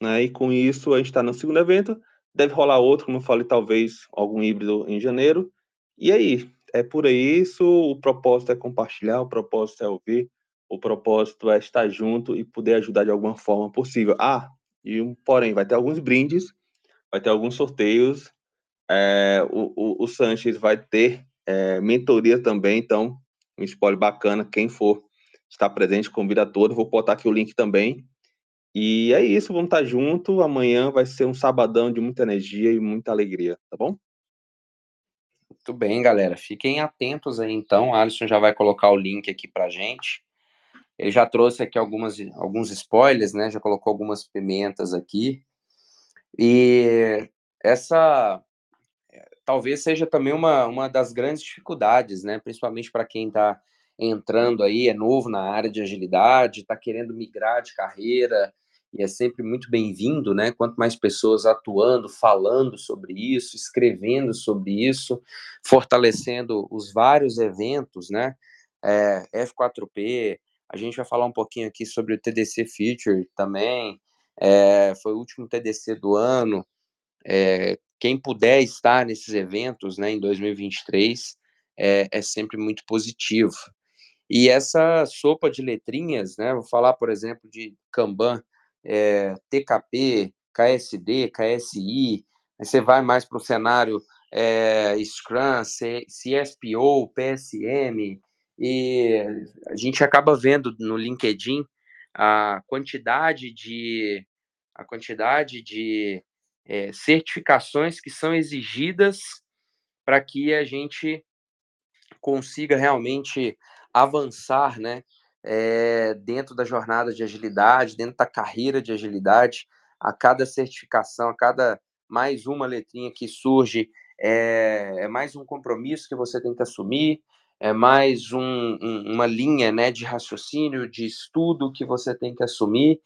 Né? E com isso, a gente está no segundo evento, deve rolar outro, como eu falei, talvez algum híbrido em janeiro. E aí, é por isso, o propósito é compartilhar, o propósito é ouvir, o propósito é estar junto e poder ajudar de alguma forma possível. Ah, e um porém, vai ter alguns brindes, vai ter alguns sorteios, é, o, o, o Sanches vai ter é, mentoria também, então, um spoiler bacana, quem for estar presente, convida a todos, vou botar aqui o link também. E é isso, vamos estar junto, amanhã vai ser um sabadão de muita energia e muita alegria, tá bom? Muito bem, galera. Fiquem atentos aí, então. A Alisson já vai colocar o link aqui pra gente. Ele já trouxe aqui algumas, alguns spoilers, né? Já colocou algumas pimentas aqui. E essa talvez seja também uma, uma das grandes dificuldades, né? Principalmente para quem está entrando aí, é novo na área de agilidade, está querendo migrar de carreira, e é sempre muito bem-vindo, né? Quanto mais pessoas atuando, falando sobre isso, escrevendo sobre isso, fortalecendo os vários eventos, né? É, F4P, a gente vai falar um pouquinho aqui sobre o TDC Future também, é, foi o último TDC do ano. É, quem puder estar nesses eventos, né, em 2023, é, é sempre muito positivo. E essa sopa de letrinhas, né, vou falar, por exemplo, de Kanban, é, TKP, KSD, KSI, você vai mais para o cenário é, Scrum, CSPO, PSM, e a gente acaba vendo no LinkedIn a quantidade de a quantidade de é, certificações que são exigidas para que a gente consiga realmente avançar, né, é, dentro da jornada de agilidade, dentro da carreira de agilidade, a cada certificação, a cada mais uma letrinha que surge, é, é mais um compromisso que você tem que assumir, é mais um, um, uma linha né, de raciocínio, de estudo que você tem que assumir.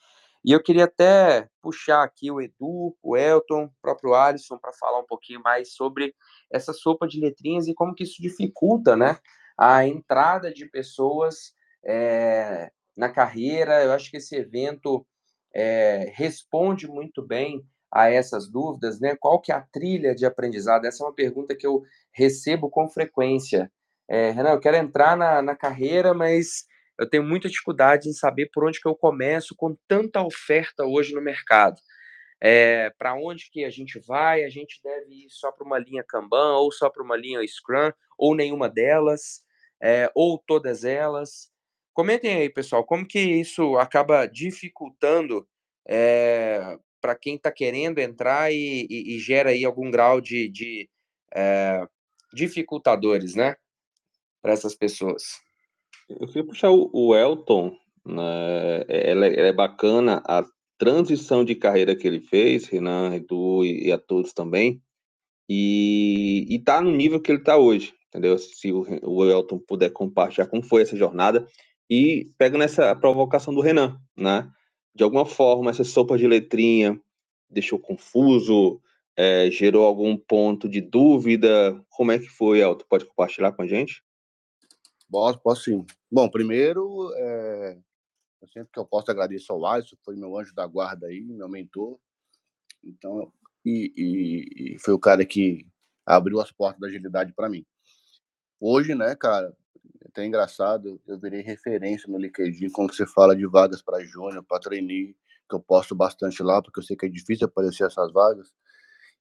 E eu queria até puxar aqui o Edu, o Elton, o próprio Alisson, para falar um pouquinho mais sobre essa sopa de letrinhas e como que isso dificulta né, a entrada de pessoas é, na carreira. Eu acho que esse evento é, responde muito bem a essas dúvidas, né? Qual que é a trilha de aprendizado? Essa é uma pergunta que eu recebo com frequência. É, Renan, eu quero entrar na, na carreira, mas eu tenho muita dificuldade em saber por onde que eu começo com tanta oferta hoje no mercado. É, para onde que a gente vai? A gente deve ir só para uma linha Kanban, ou só para uma linha Scrum, ou nenhuma delas, é, ou todas elas. Comentem aí, pessoal, como que isso acaba dificultando é, para quem está querendo entrar e, e, e, gera aí algum grau de, de é, dificultadores, né, para essas pessoas. Eu queria puxar o, o Elton, né, ela, ela, é bacana a transição de carreira que ele fez, Renan, Edu e, e a todos também, e, e tá no nível que ele está hoje, entendeu? Se o, o Elton puder compartilhar como foi essa jornada, e pega nessa provocação do Renan, né? De alguma forma, essa sopa de letrinha deixou confuso, é, gerou algum ponto de dúvida? Como é que foi, Elton? Pode compartilhar com a gente? Posso, posso sim. Bom, primeiro, é, Eu sempre que eu posso agradeço ao Alisson, foi meu anjo da guarda aí, meu mentor. Então, e, e, e foi o cara que abriu as portas da agilidade para mim. Hoje, né, cara, até engraçado, eu virei referência no LinkedIn quando você fala de vagas para júnior, para trainee, que eu posto bastante lá, porque eu sei que é difícil aparecer essas vagas.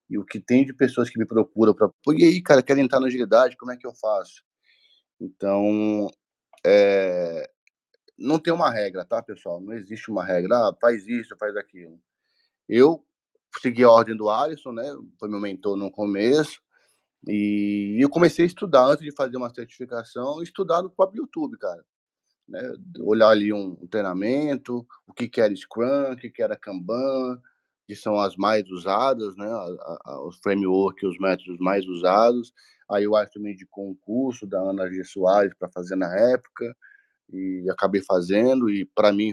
E o que tem de pessoas que me procuram para, e aí, cara, querem entrar na agilidade, como é que eu faço? Então, é... não tem uma regra, tá, pessoal? Não existe uma regra, ah, faz isso, faz aquilo. Eu segui a ordem do Alisson, né? Foi meu mentor no começo. E eu comecei a estudar antes de fazer uma certificação, estudar no próprio YouTube, cara. Né? Olhar ali um, treinamento, o que, que era Scrum, o que, que era Kanban, que são as mais usadas, né? A, a, os frameworks, os métodos mais usados. Aí o Alisson me indicou um curso da Ana G. Soares para fazer na época, e acabei fazendo. E para mim,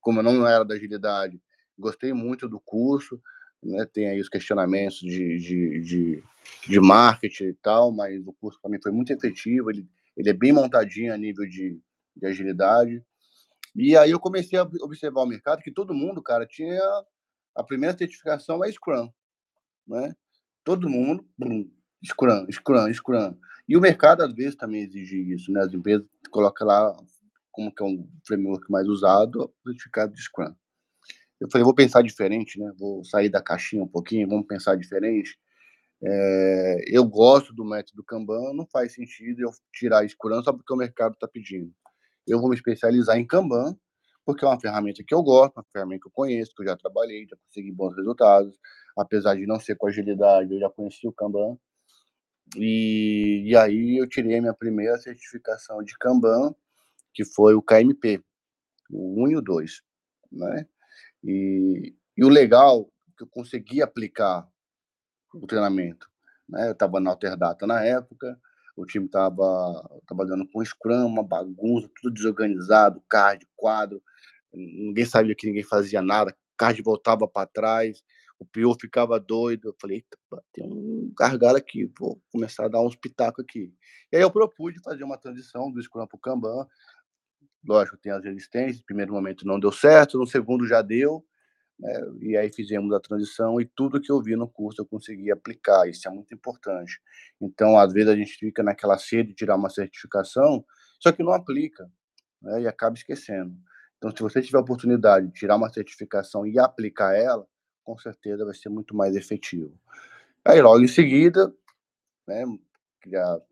como eu não era da agilidade, gostei muito do curso, né? Tem aí os questionamentos de, de, de, de marketing e tal, mas o curso para mim foi muito efetivo, ele, ele é bem montadinho a nível de, de agilidade. E aí eu comecei a observar o mercado que todo mundo, cara, tinha a primeira certificação é Scrum, né? Todo mundo, Scrum, Scrum, Scrum. E o mercado às vezes também exige isso, né? As empresas colocam lá como que é um framework mais usado, certificado de Scrum. Eu falei, vou pensar diferente, né? Vou sair da caixinha um pouquinho, vamos pensar diferente. É, eu gosto do método Kanban, não faz sentido eu tirar Scrum só porque o mercado está pedindo. Eu vou me especializar em Kanban, porque é uma ferramenta que eu gosto, uma ferramenta que eu conheço, que eu já trabalhei, já consegui bons resultados. Apesar de não ser com agilidade, eu já conheci o Kanban. E, e aí eu tirei minha primeira certificação de Kanban, que foi o KMP, o 1 e o 2, né? E, e o legal que eu consegui aplicar o treinamento. Né? Eu estava na Alterdata na época, o time estava trabalhando com Scrum, uma bagunça, tudo desorganizado, card, quadro, ninguém sabia que ninguém fazia nada, card voltava para trás, o pior ficava doido. Eu falei, tem um gargalo aqui, vou começar a dar uns pitacos aqui. E aí eu propus fazer uma transição do Scrum para o Kanban, lógico, tem as resistências, no primeiro momento não deu certo, no segundo já deu, né? e aí fizemos a transição e tudo que eu vi no curso eu consegui aplicar, isso é muito importante. Então, às vezes a gente fica naquela sede de tirar uma certificação, só que não aplica, né? e acaba esquecendo. Então, se você tiver a oportunidade de tirar uma certificação e aplicar ela, com certeza vai ser muito mais efetivo. Aí, logo em seguida, né,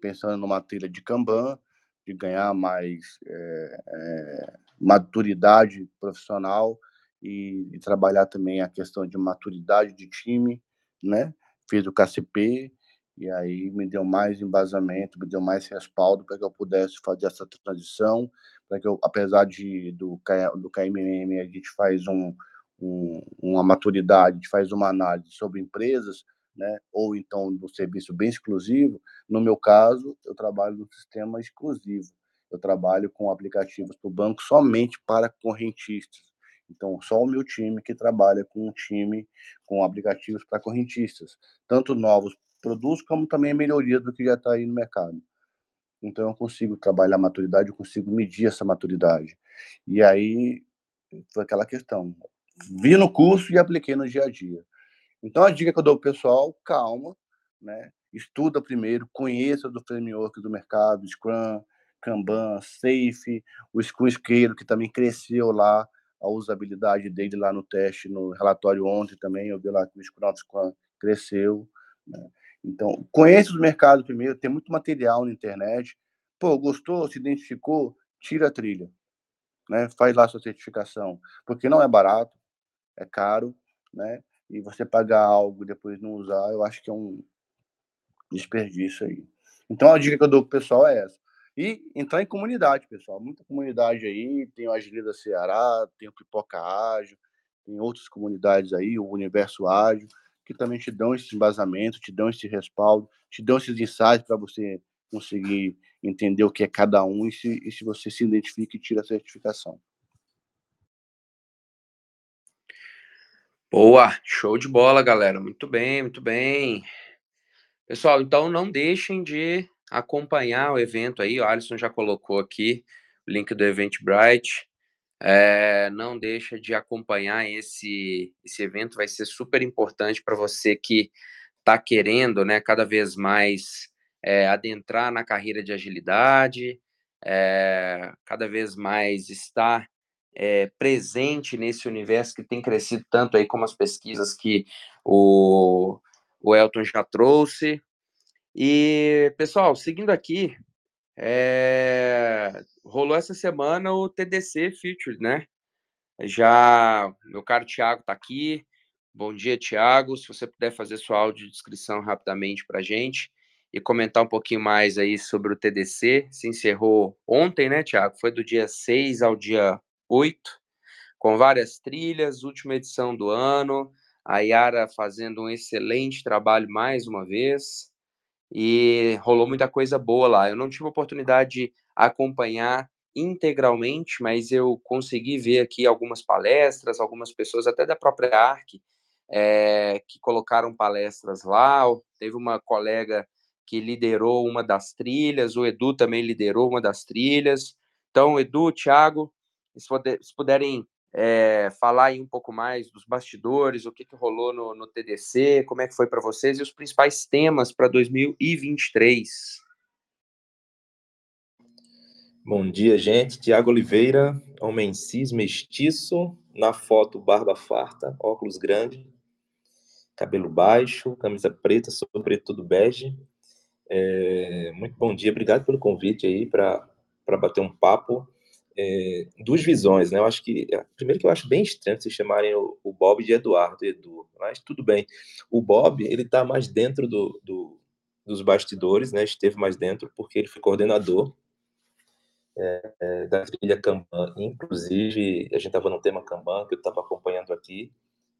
pensando numa trilha de Kanban, de ganhar mais é, é, maturidade profissional e, e, trabalhar também a questão de maturidade de time, né? Fiz o KCP e aí me deu mais embasamento, me deu mais respaldo para que eu pudesse fazer essa transição, para que eu, apesar de do, do KMM, a gente faz um, um, uma maturidade, a gente faz uma análise sobre empresas, né? ou então do serviço bem exclusivo. No meu caso, eu trabalho no sistema exclusivo. Eu trabalho com aplicativos para o banco somente para correntistas. Então, só o meu time que trabalha com um time com aplicativos para correntistas, tanto novos produtos como também melhoria do que já está aí no mercado. Então, eu consigo trabalhar a maturidade, eu consigo medir essa maturidade. E aí foi aquela questão. Vi no curso e apliquei no dia a dia. Então, a dica que eu dou para o pessoal, calma, né? estuda primeiro, conheça do framework do mercado, Scrum, Kanban, Safe, o Scrum Isqueiro, que também cresceu lá, a usabilidade dele lá no teste, no relatório ontem também, eu vi lá que o Scrum Scrum cresceu. Né? Então, conheça os mercados primeiro, tem muito material na internet. Pô, gostou, se identificou, tira a trilha. Né? Faz lá sua certificação, porque não é barato, é caro, né? E você pagar algo e depois não usar, eu acho que é um desperdício aí. Então a dica que eu dou pro pessoal é essa. E entrar em comunidade, pessoal. Muita comunidade aí, tem o Agilida Ceará, tem o Pipoca Ágil, tem outras comunidades aí, o Universo Ágil, que também te dão esse embasamento, te dão esse respaldo, te dão esses insights para você conseguir entender o que é cada um e se, e se você se identifica e tira a certificação. Boa, show de bola, galera. Muito bem, muito bem. Pessoal, então não deixem de acompanhar o evento aí. O Alisson já colocou aqui o link do Eventbrite. é, não deixa de acompanhar esse, esse evento, vai ser super importante para você que está querendo né, cada vez mais é, adentrar na carreira de agilidade, é, cada vez mais estar é, presente nesse universo que tem crescido tanto aí como as pesquisas que o, o Elton já trouxe. E, pessoal, seguindo aqui, é, rolou essa semana o TDC Featured, né? Já, meu caro Tiago está aqui. Bom dia, Tiago. Se você puder fazer sua audiodescrição rapidamente para a gente e comentar um pouquinho mais aí sobre o TDC. Se encerrou ontem, né, Tiago? Foi do dia 6 ao dia 8, com várias trilhas, última edição do ano. A Yara fazendo um excelente trabalho mais uma vez e rolou muita coisa boa lá. Eu não tive oportunidade de acompanhar integralmente, mas eu consegui ver aqui algumas palestras, algumas pessoas até da própria ARC é, que colocaram palestras lá. Teve uma colega que liderou uma das trilhas, o Edu também liderou uma das trilhas. Então, Edu, Thiago, se puderem é, falar aí um pouco mais dos bastidores, o que, que rolou no, no TDC, como é que foi para vocês e os principais temas para 2023. Bom dia, gente. Tiago Oliveira, homem cis, mestiço, na foto barba farta, óculos grande, cabelo baixo, camisa preta, sobretudo tudo bege. É, muito bom dia, obrigado pelo convite aí para bater um papo é, duas visões, né? Eu acho que é, primeiro que eu acho bem estranho se chamarem o, o, Bob de Eduardo Edu, mas tudo bem. O Bob ele está mais dentro do, do, dos bastidores, né? Esteve mais dentro porque ele foi coordenador é, é da trilha Kanban. Inclusive a gente estava no tema Kanban que eu estava acompanhando aqui.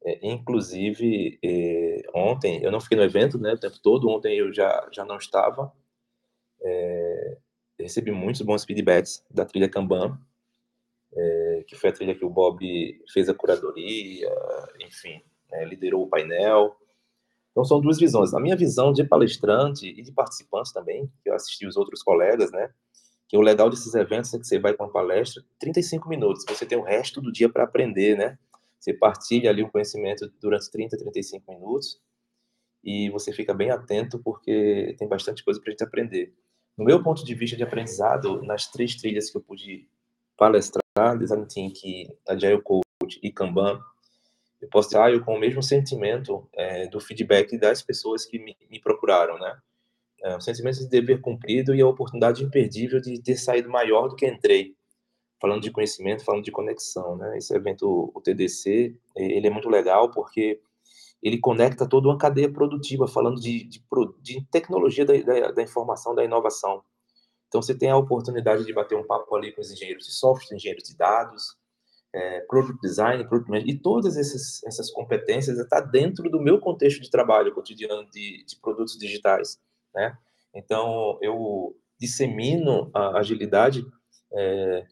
É, inclusive é, ontem eu não fiquei no evento, né? O tempo todo. Ontem eu já já não estava recebi muitos bons feedbacks da trilha Kanban, é, que foi a trilha que o Bob fez a curadoria, enfim, né, liderou o painel. Então são duas visões. A minha visão de palestrante e de participante também, que eu assisti os outros colegas, né? Que o legal desses eventos é que você vai com uma palestra, 35 minutos, você tem o resto do dia para aprender, né? Você partilha ali o conhecimento durante 30, 35 minutos e você fica bem atento porque tem bastante coisa para a gente aprender. No meu ponto de vista de aprendizado, nas três trilhas que eu pude palestrar, Design Thinking, Agile Coach e Kanban, eu posso sair com o mesmo sentimento é, do feedback das pessoas que me, me procuraram, né? É, o sentimento de dever cumprido e a oportunidade imperdível de ter saído maior do que entrei. Falando de conhecimento, falando de conexão, né? Esse evento, o TDC, ele é muito legal porque ele conecta toda uma cadeia produtiva, falando de, de, de tecnologia da, da, da, informação, da inovação. Então, você tem a oportunidade de bater um papo ali com os engenheiros de software, engenheiros de dados, é, product design, product management, e todas essas, essas competências estão tá dentro do meu contexto de trabalho cotidiano de, de produtos digitais, né? Então, eu dissemino a agilidade é,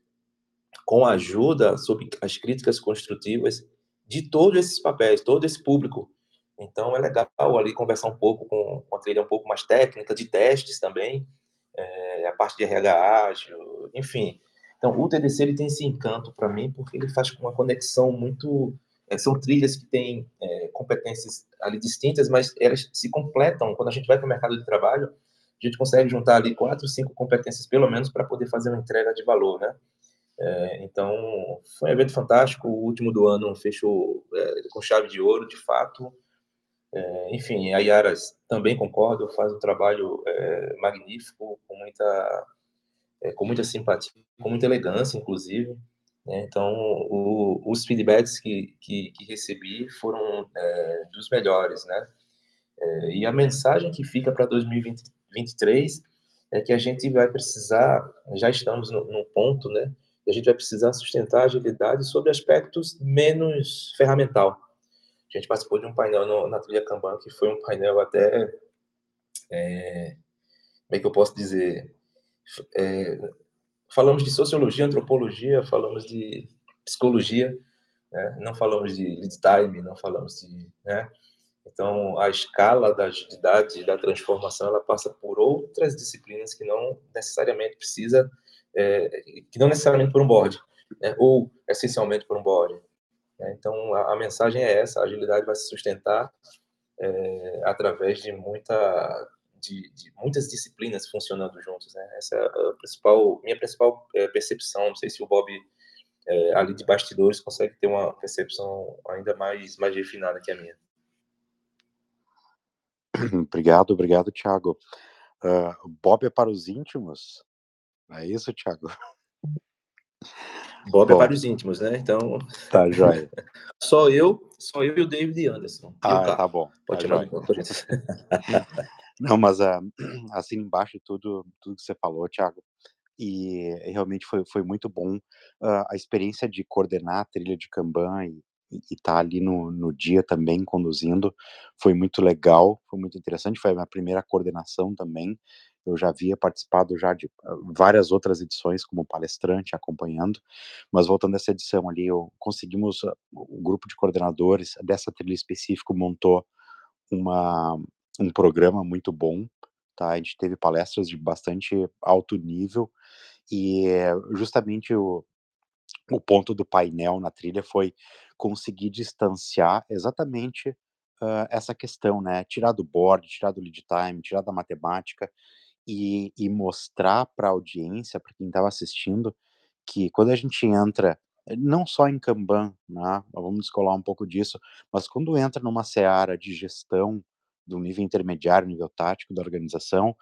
com a ajuda sobre as críticas construtivas de todos esses papéis, todo esse público então é legal ali conversar um pouco com, com a trilha um pouco mais técnica, de testes também, é, a parte de RH ágil, enfim. Então o TDC ele tem esse encanto para mim porque ele faz uma conexão muito é, são trilhas que têm é, competências ali distintas, mas elas se completam. Quando a gente vai para o mercado de trabalho, a gente consegue juntar ali quatro, cinco competências pelo menos para poder fazer uma entrega de valor, né? É, então foi um evento fantástico. O último do ano fechou com chave de ouro, de fato. É, enfim, a Yara também concordo, faz um trabalho é, magnífico, com muita, é, com muita simpatia, com muita elegância, inclusive. Né? Então, o, os feedbacks que, que, que recebi foram é, dos melhores, né? É, e a mensagem que fica para 2023 é que a gente vai precisar, já estamos no ponto, né? E a gente vai precisar sustentar a agilidade sobre aspectos menos ferramental, a gente participou de um painel no, na trilha Kanban, que foi um painel até. É, como é que eu posso dizer? É, falamos de sociologia, antropologia, falamos de psicologia, né? não falamos de lead time, não falamos de. Né? Então, a escala da agilidade, da transformação, ela passa por outras disciplinas que não necessariamente precisa, é, que não necessariamente por um board. né, ou essencialmente por um body. Né? Então, a, a, mensagem é essa: a agilidade vai se sustentar é, através de muita de, de, muitas disciplinas funcionando juntos, né? Essa é a principal, minha principal é, percepção. Não sei se o Bob é, ali de bastidores consegue ter uma percepção ainda mais mais refinada que a minha. Obrigado, obrigado, Thiago. Uh, Bob é para os íntimos? É isso, Thiago? Bob Bom, é para os íntimos, né? Então. Tá, joia. só eu, só eu e o David Anderson. Ah, tá bom. Pode tá Não, mas uh, assim embaixo tudo, tudo que você falou, Thiago. E realmente foi, foi muito bom uh, a experiência de coordenar a trilha de Kanban e estar tá ali no, no dia também conduzindo foi muito legal, foi muito interessante. Foi a minha primeira coordenação também. Eu já havia participado já de várias outras edições como palestrante, acompanhando, mas voltando a essa edição ali, eu, conseguimos, o grupo de coordenadores dessa trilha específica montou uma, um programa muito bom, tá? A gente teve palestras de bastante alto nível e justamente o, o ponto do painel na trilha foi conseguir distanciar exatamente uh, essa questão, né? Tirar do board, tirar do lead time, tirar da matemática e, e mostrar para a audiência, para quem estava assistindo, que quando a gente entra não só em Kanban, né, vamos descolar um pouco disso, mas quando entra numa seara de gestão do nível intermediário, nível tático da organização,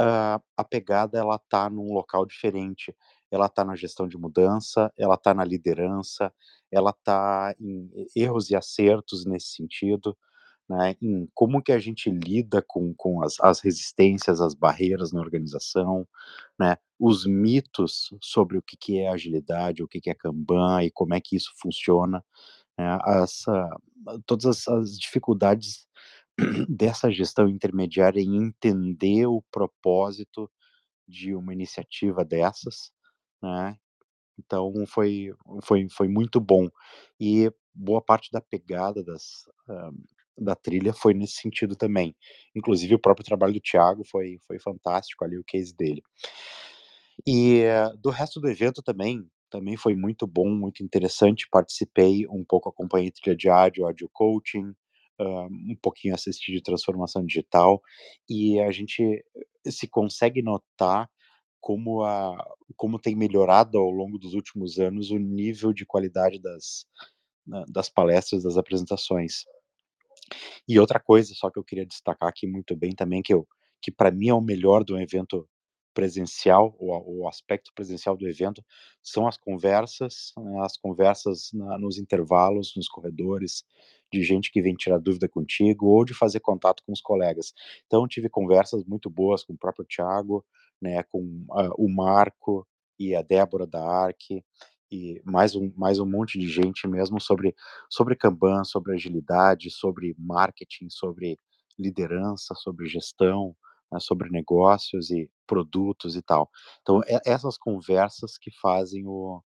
uh, a pegada ela tá num local diferente. Ela tá na gestão de mudança, ela tá na liderança, ela tá em erros e acertos nesse sentido, né, em como que a gente lida com, com as, as resistências, as barreiras na organização, né, os mitos sobre o que, que é agilidade, o que, que é Kanban e como é que isso funciona, né, uh, todas as, as dificuldades dessa gestão intermediária em entender o propósito de uma iniciativa dessas, né? Então foi, foi, foi muito bom. E boa parte da pegada das, uh, da trilha foi nesse sentido também. Inclusive o próprio trabalho do Thiago foi, foi fantástico ali, o case dele. E uh, do resto do evento também, também foi muito bom, muito interessante. Participei um pouco, acompanhei trilha de áudio, áudio coaching, uh, um pouquinho assistir de transformação digital e a gente se consegue notar como a como tem melhorado ao longo dos últimos anos o nível de qualidade das das palestras, das apresentações. E outra coisa, só que eu queria destacar aqui muito bem também que eu que para mim é o melhor do evento presencial, o, o aspecto presencial do evento, são as conversas, né, as conversas na, nos intervalos, nos corredores, de gente que vem tirar dúvida contigo ou de fazer contato com os colegas. Então, tive conversas muito boas com o próprio Thiago, né, com uh, o Marco e a Débora da ARC, e mais um, mais um monte de gente mesmo sobre, sobre Kanban, sobre agilidade, sobre marketing, sobre liderança, sobre gestão, né, sobre negócios e produtos e tal. Então, é, essas conversas que fazem o,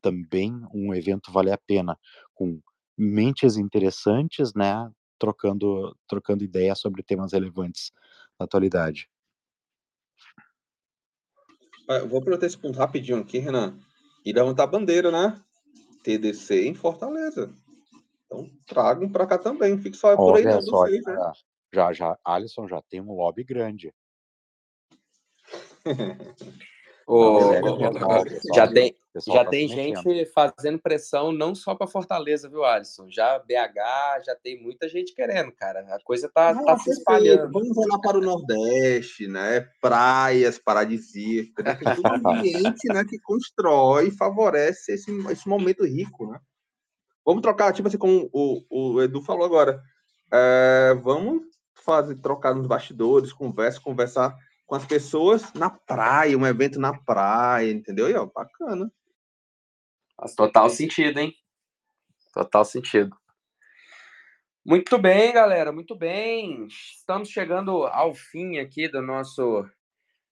também um evento valer a pena, com mentes interessantes, né, trocando trocando ideias sobre temas relevantes da atualidade. Eu vou aproveitar esse ponto rapidinho aqui, Renan, e levantar a bandeira, né? TDC em Fortaleza. Então, tragam para cá também. Fique só por aí, não, só, né? Já, já, Alisson já tem um lobby grande. O, já tem, já tá tem gente fazendo pressão não só para Fortaleza, viu, Alisson? Já BH, já tem muita gente querendo, cara. A coisa tá, não, tá se espalhando. Vamos olhar para o Nordeste, né? Praias paradisíacas, né? Tem todo um ambiente né, que constrói e favorece esse, esse momento rico, né? Vamos trocar, tipo assim, como o, o Edu falou agora. É, vamos fazer, trocar nos bastidores, conversa, conversar com as pessoas na praia, um evento na praia, entendeu? E, ó, bacana. Faz total sentido, hein? Total sentido. Muito bem, galera, muito bem. Estamos chegando ao fim aqui do nosso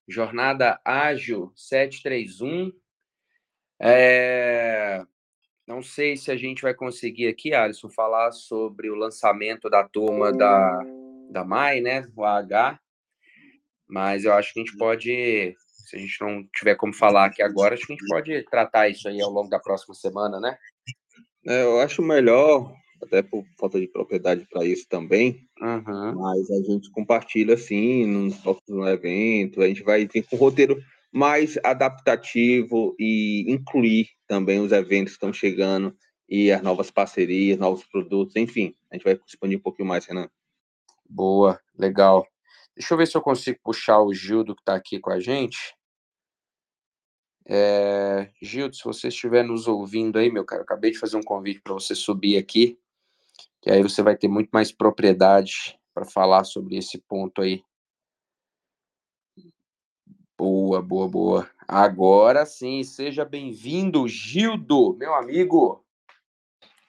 Jornada Ágil 731. É... Não sei se a gente vai conseguir aqui, Alisson, falar sobre o lançamento da turma da, da MAI, né? O AH mas eu acho que a gente pode Se a gente não tiver como falar aqui agora, acho que a gente pode tratar isso aí ao longo da próxima semana, né? É, eu acho melhor, até por falta de propriedade para isso também, uhum. mas a gente compartilha assim, no evento, a gente vai vir com um roteiro mais adaptativo e incluir também os eventos que estão chegando e as novas parcerias, novos produtos, enfim, a gente vai expandir um pouquinho mais, Renan. Boa, legal. Deixa eu ver se eu consigo puxar o Gildo que está aqui com a gente. É, Gildo, se você estiver nos ouvindo aí, meu cara, acabei de fazer um convite para você subir aqui, que aí você vai ter muito mais propriedade para falar sobre esse ponto aí. Boa, boa, boa. Agora sim, seja bem-vindo, Gildo, meu amigo.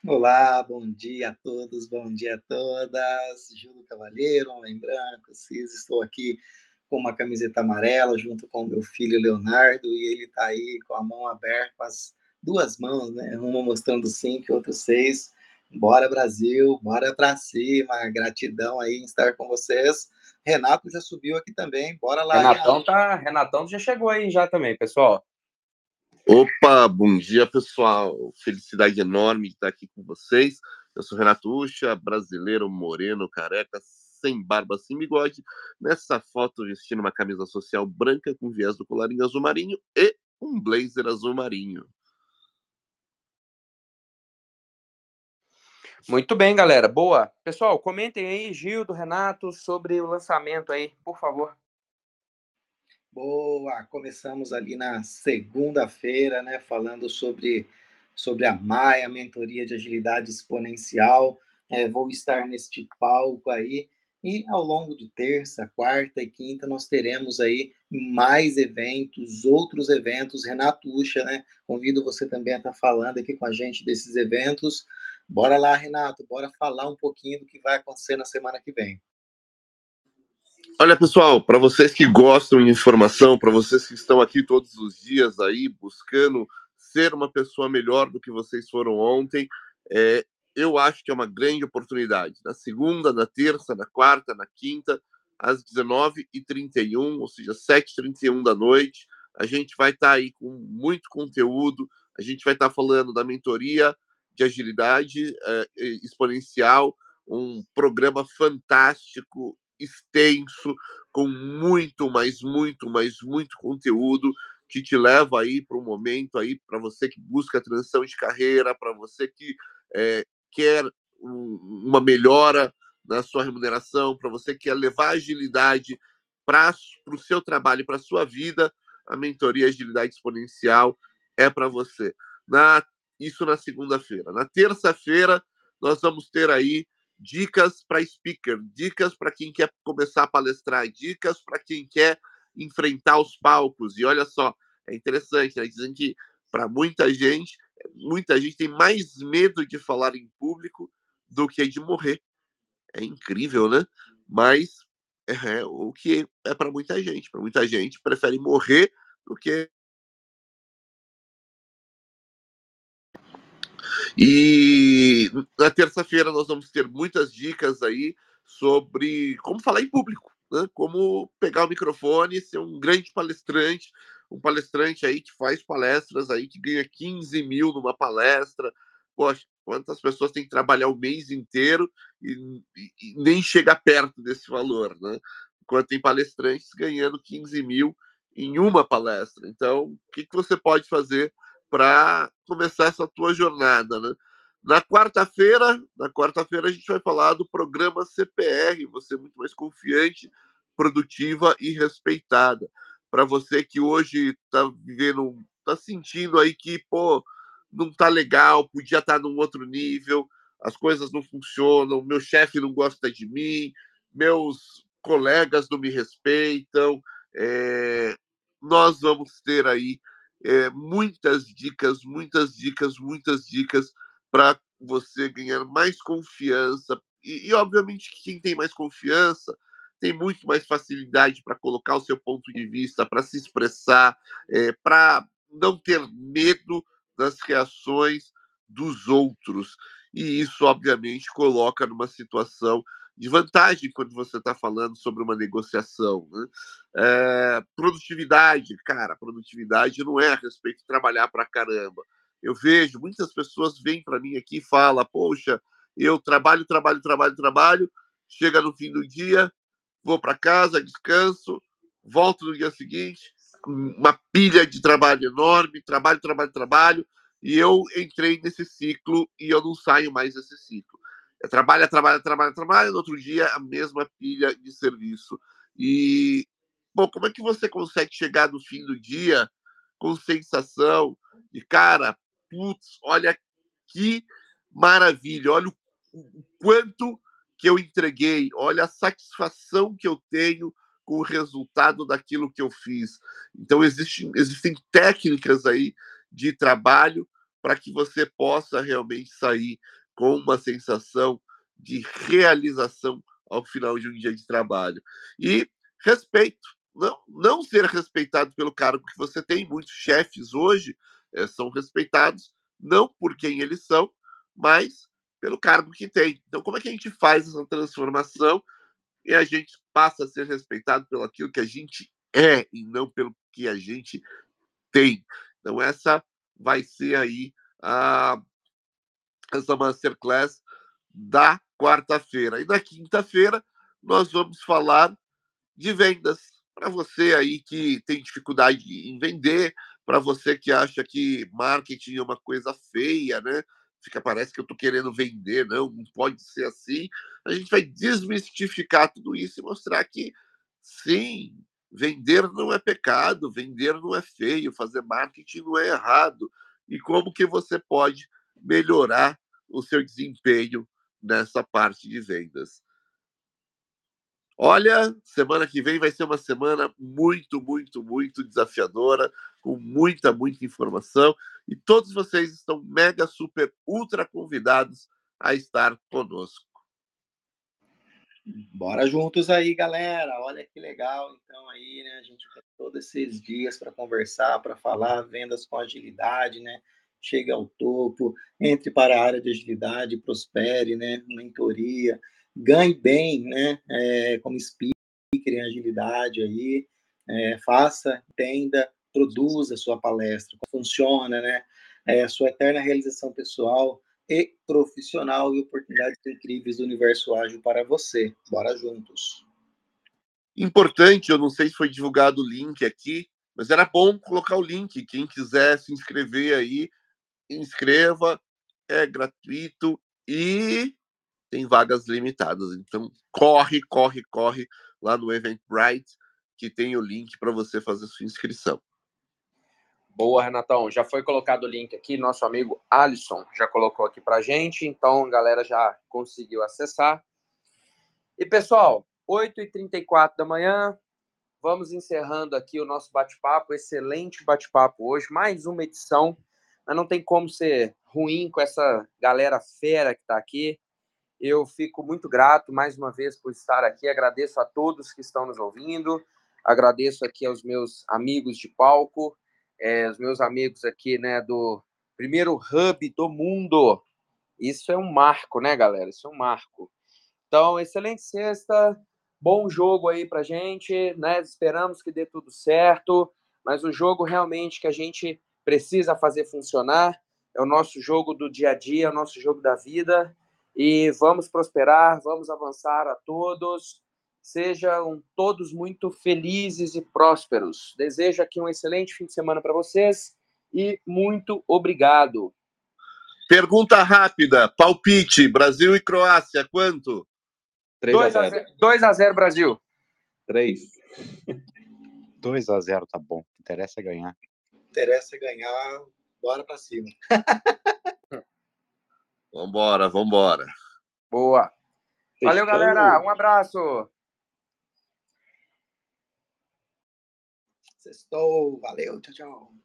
Olá, bom dia a todos, bom dia a todas. Júlio Cavalheiro, homem branco, cis, estou aqui com uma camiseta amarela junto com meu filho Leonardo e ele está aí com a mão aberta, com as duas mãos, né? Uma mostrando cinco e outra seis. Bora Brasil, bora para cima. Gratidão aí em estar com vocês. Renato já subiu aqui também. Bora lá. Renatão tá, Renatão já chegou aí já também, pessoal. Opa, bom dia pessoal, felicidade enorme de estar aqui com vocês. Eu sou Renato Ucha, brasileiro, moreno, careca, sem barba, sem bigode. Nessa foto, vestindo uma camisa social branca com viés do colarinho azul marinho e um blazer azul marinho. Muito bem, galera. Boa. Pessoal, comentem aí, Gildo, Renato, sobre o lançamento aí, por favor. Boa, começamos ali na segunda-feira, né, falando sobre, sobre a Maia, mentoria de agilidade exponencial. É, vou estar neste palco aí e ao longo de terça, quarta e quinta nós teremos aí mais eventos, outros eventos. Renato Ucha, né? Convido você também a estar falando aqui com a gente desses eventos. Bora lá, Renato, bora falar um pouquinho do que vai acontecer na semana que vem. Olha, pessoal, para vocês que gostam de informação, para vocês que estão aqui todos os dias aí buscando ser uma pessoa melhor do que vocês foram ontem, é, eu acho que é uma grande oportunidade. Na segunda, na terça, na quarta, na quinta, às 19h31, ou seja, 7h31 da noite, a gente vai estar tá aí com muito conteúdo, a gente vai estar tá falando da mentoria de agilidade é, exponencial, um programa fantástico extenso, com muito, mas muito, mas muito conteúdo que te leva aí para um momento aí para você que busca transição de carreira, para você que é, quer um, uma melhora na sua remuneração, para você que quer levar agilidade para o seu trabalho, para a sua vida, a mentoria Agilidade Exponencial é para você. Na, isso na segunda-feira. Na terça-feira, nós vamos ter aí dicas para speaker, dicas para quem quer começar a palestrar, dicas para quem quer enfrentar os palcos. E olha só, é interessante, né? Dizem que para muita gente, muita gente tem mais medo de falar em público do que de morrer. É incrível, né? Mas é o que é para muita gente. Para muita gente, prefere morrer do que E na terça-feira nós vamos ter muitas dicas aí sobre como falar em público, né? como pegar o microfone, ser um grande palestrante, um palestrante aí que faz palestras aí, que ganha 15 mil numa palestra. Poxa, quantas pessoas têm que trabalhar o mês inteiro e, e, e nem chega perto desse valor, né? Enquanto tem palestrantes ganhando 15 mil em uma palestra. Então, o que, que você pode fazer para começar essa tua jornada, né? Na quarta-feira, na quarta-feira a gente vai falar do programa CPR, você é muito mais confiante, produtiva e respeitada. Para você que hoje está vivendo, está sentindo aí que, pô, não tá legal, podia estar tá num outro nível, as coisas não funcionam, meu chefe não gosta de mim, meus colegas não me respeitam. É... nós vamos ter aí é, muitas dicas, muitas dicas, muitas dicas para você ganhar mais confiança. E, e, obviamente, quem tem mais confiança tem muito mais facilidade para colocar o seu ponto de vista, para se expressar, é, para não ter medo das reações dos outros. E isso, obviamente, coloca numa situação de vantagem quando você está falando sobre uma negociação. Né? É, produtividade, cara, produtividade não é a respeito de trabalhar para caramba. Eu vejo muitas pessoas vêm para mim aqui e falam: Poxa, eu trabalho, trabalho, trabalho, trabalho, chega no fim do dia, vou para casa, descanso, volto no dia seguinte, uma pilha de trabalho enorme, trabalho, trabalho, trabalho, e eu entrei nesse ciclo e eu não saio mais desse ciclo. Trabalha, trabalha, trabalha, trabalha, no outro dia a mesma pilha de serviço. E, bom, como é que você consegue chegar no fim do dia com sensação de, cara, putz, olha que maravilha, olha o, o quanto que eu entreguei, olha a satisfação que eu tenho com o resultado daquilo que eu fiz. Então, existem, existem técnicas aí de trabalho para que você possa realmente sair com uma sensação de realização ao final de um dia de trabalho. E respeito, não, não ser respeitado pelo cargo que você tem. Muitos chefes hoje é, são respeitados não por quem eles são, mas pelo cargo que tem. Então, como é que a gente faz essa transformação e a gente passa a ser respeitado pelo aquilo que a gente é e não pelo que a gente tem? Então, essa vai ser aí a essa masterclass da quarta-feira. E na quinta-feira nós vamos falar de vendas. Para você aí que tem dificuldade em vender, para você que acha que marketing é uma coisa feia, né? Fica, parece que eu estou querendo vender, não, não pode ser assim. A gente vai desmistificar tudo isso e mostrar que sim, vender não é pecado, vender não é feio, fazer marketing não é errado. E como que você pode melhorar o seu desempenho nessa parte de vendas. Olha, semana que vem vai ser uma semana muito, muito, muito desafiadora, com muita, muita informação. E todos vocês estão mega, super, ultra convidados a estar conosco. Bora juntos aí, galera. Olha que legal. Então, aí, né? A gente tem todos esses dias para conversar, para falar vendas com agilidade, né? Chegue ao topo, entre para a área de agilidade, prospere, né, mentoria, ganhe bem, né, é, como speaker em agilidade aí, é, faça, entenda, produza sua palestra, funciona, né, é, sua eterna realização pessoal e profissional e oportunidades incríveis do universo ágil para você. Bora juntos. Importante, eu não sei se foi divulgado o link aqui, mas era bom colocar o link. Quem quiser se inscrever aí, inscreva, é gratuito e tem vagas limitadas. Então, corre, corre, corre lá no Eventbrite, que tem o link para você fazer sua inscrição. Boa, Renatão. Já foi colocado o link aqui, nosso amigo Alisson já colocou aqui para gente, então a galera já conseguiu acessar. E pessoal, 8h34 da manhã, vamos encerrando aqui o nosso bate-papo, excelente bate-papo hoje, mais uma edição mas não tem como ser ruim com essa galera fera que está aqui. Eu fico muito grato mais uma vez por estar aqui. Agradeço a todos que estão nos ouvindo. Agradeço aqui aos meus amigos de palco, é, os meus amigos aqui, né, do primeiro hub do mundo. Isso é um marco, né, galera? Isso é um marco. Então, excelente sexta, bom jogo aí pra gente, né? Esperamos que dê tudo certo, mas o jogo realmente que a gente precisa fazer funcionar. É o nosso jogo do dia a dia, é o nosso jogo da vida. E vamos prosperar, vamos avançar a todos. Sejam todos muito felizes e prósperos. Desejo aqui um excelente fim de semana para vocês e muito obrigado. Pergunta rápida: palpite, Brasil e Croácia, quanto? 3 2 a 0, 2 a 0 Brasil. 3. 2 a 0 tá bom. Interessa ganhar interessa é ganhar, bora para cima. vambora, vambora. Boa. Valeu, galera. Um abraço. Sextou. Valeu. Tchau, tchau.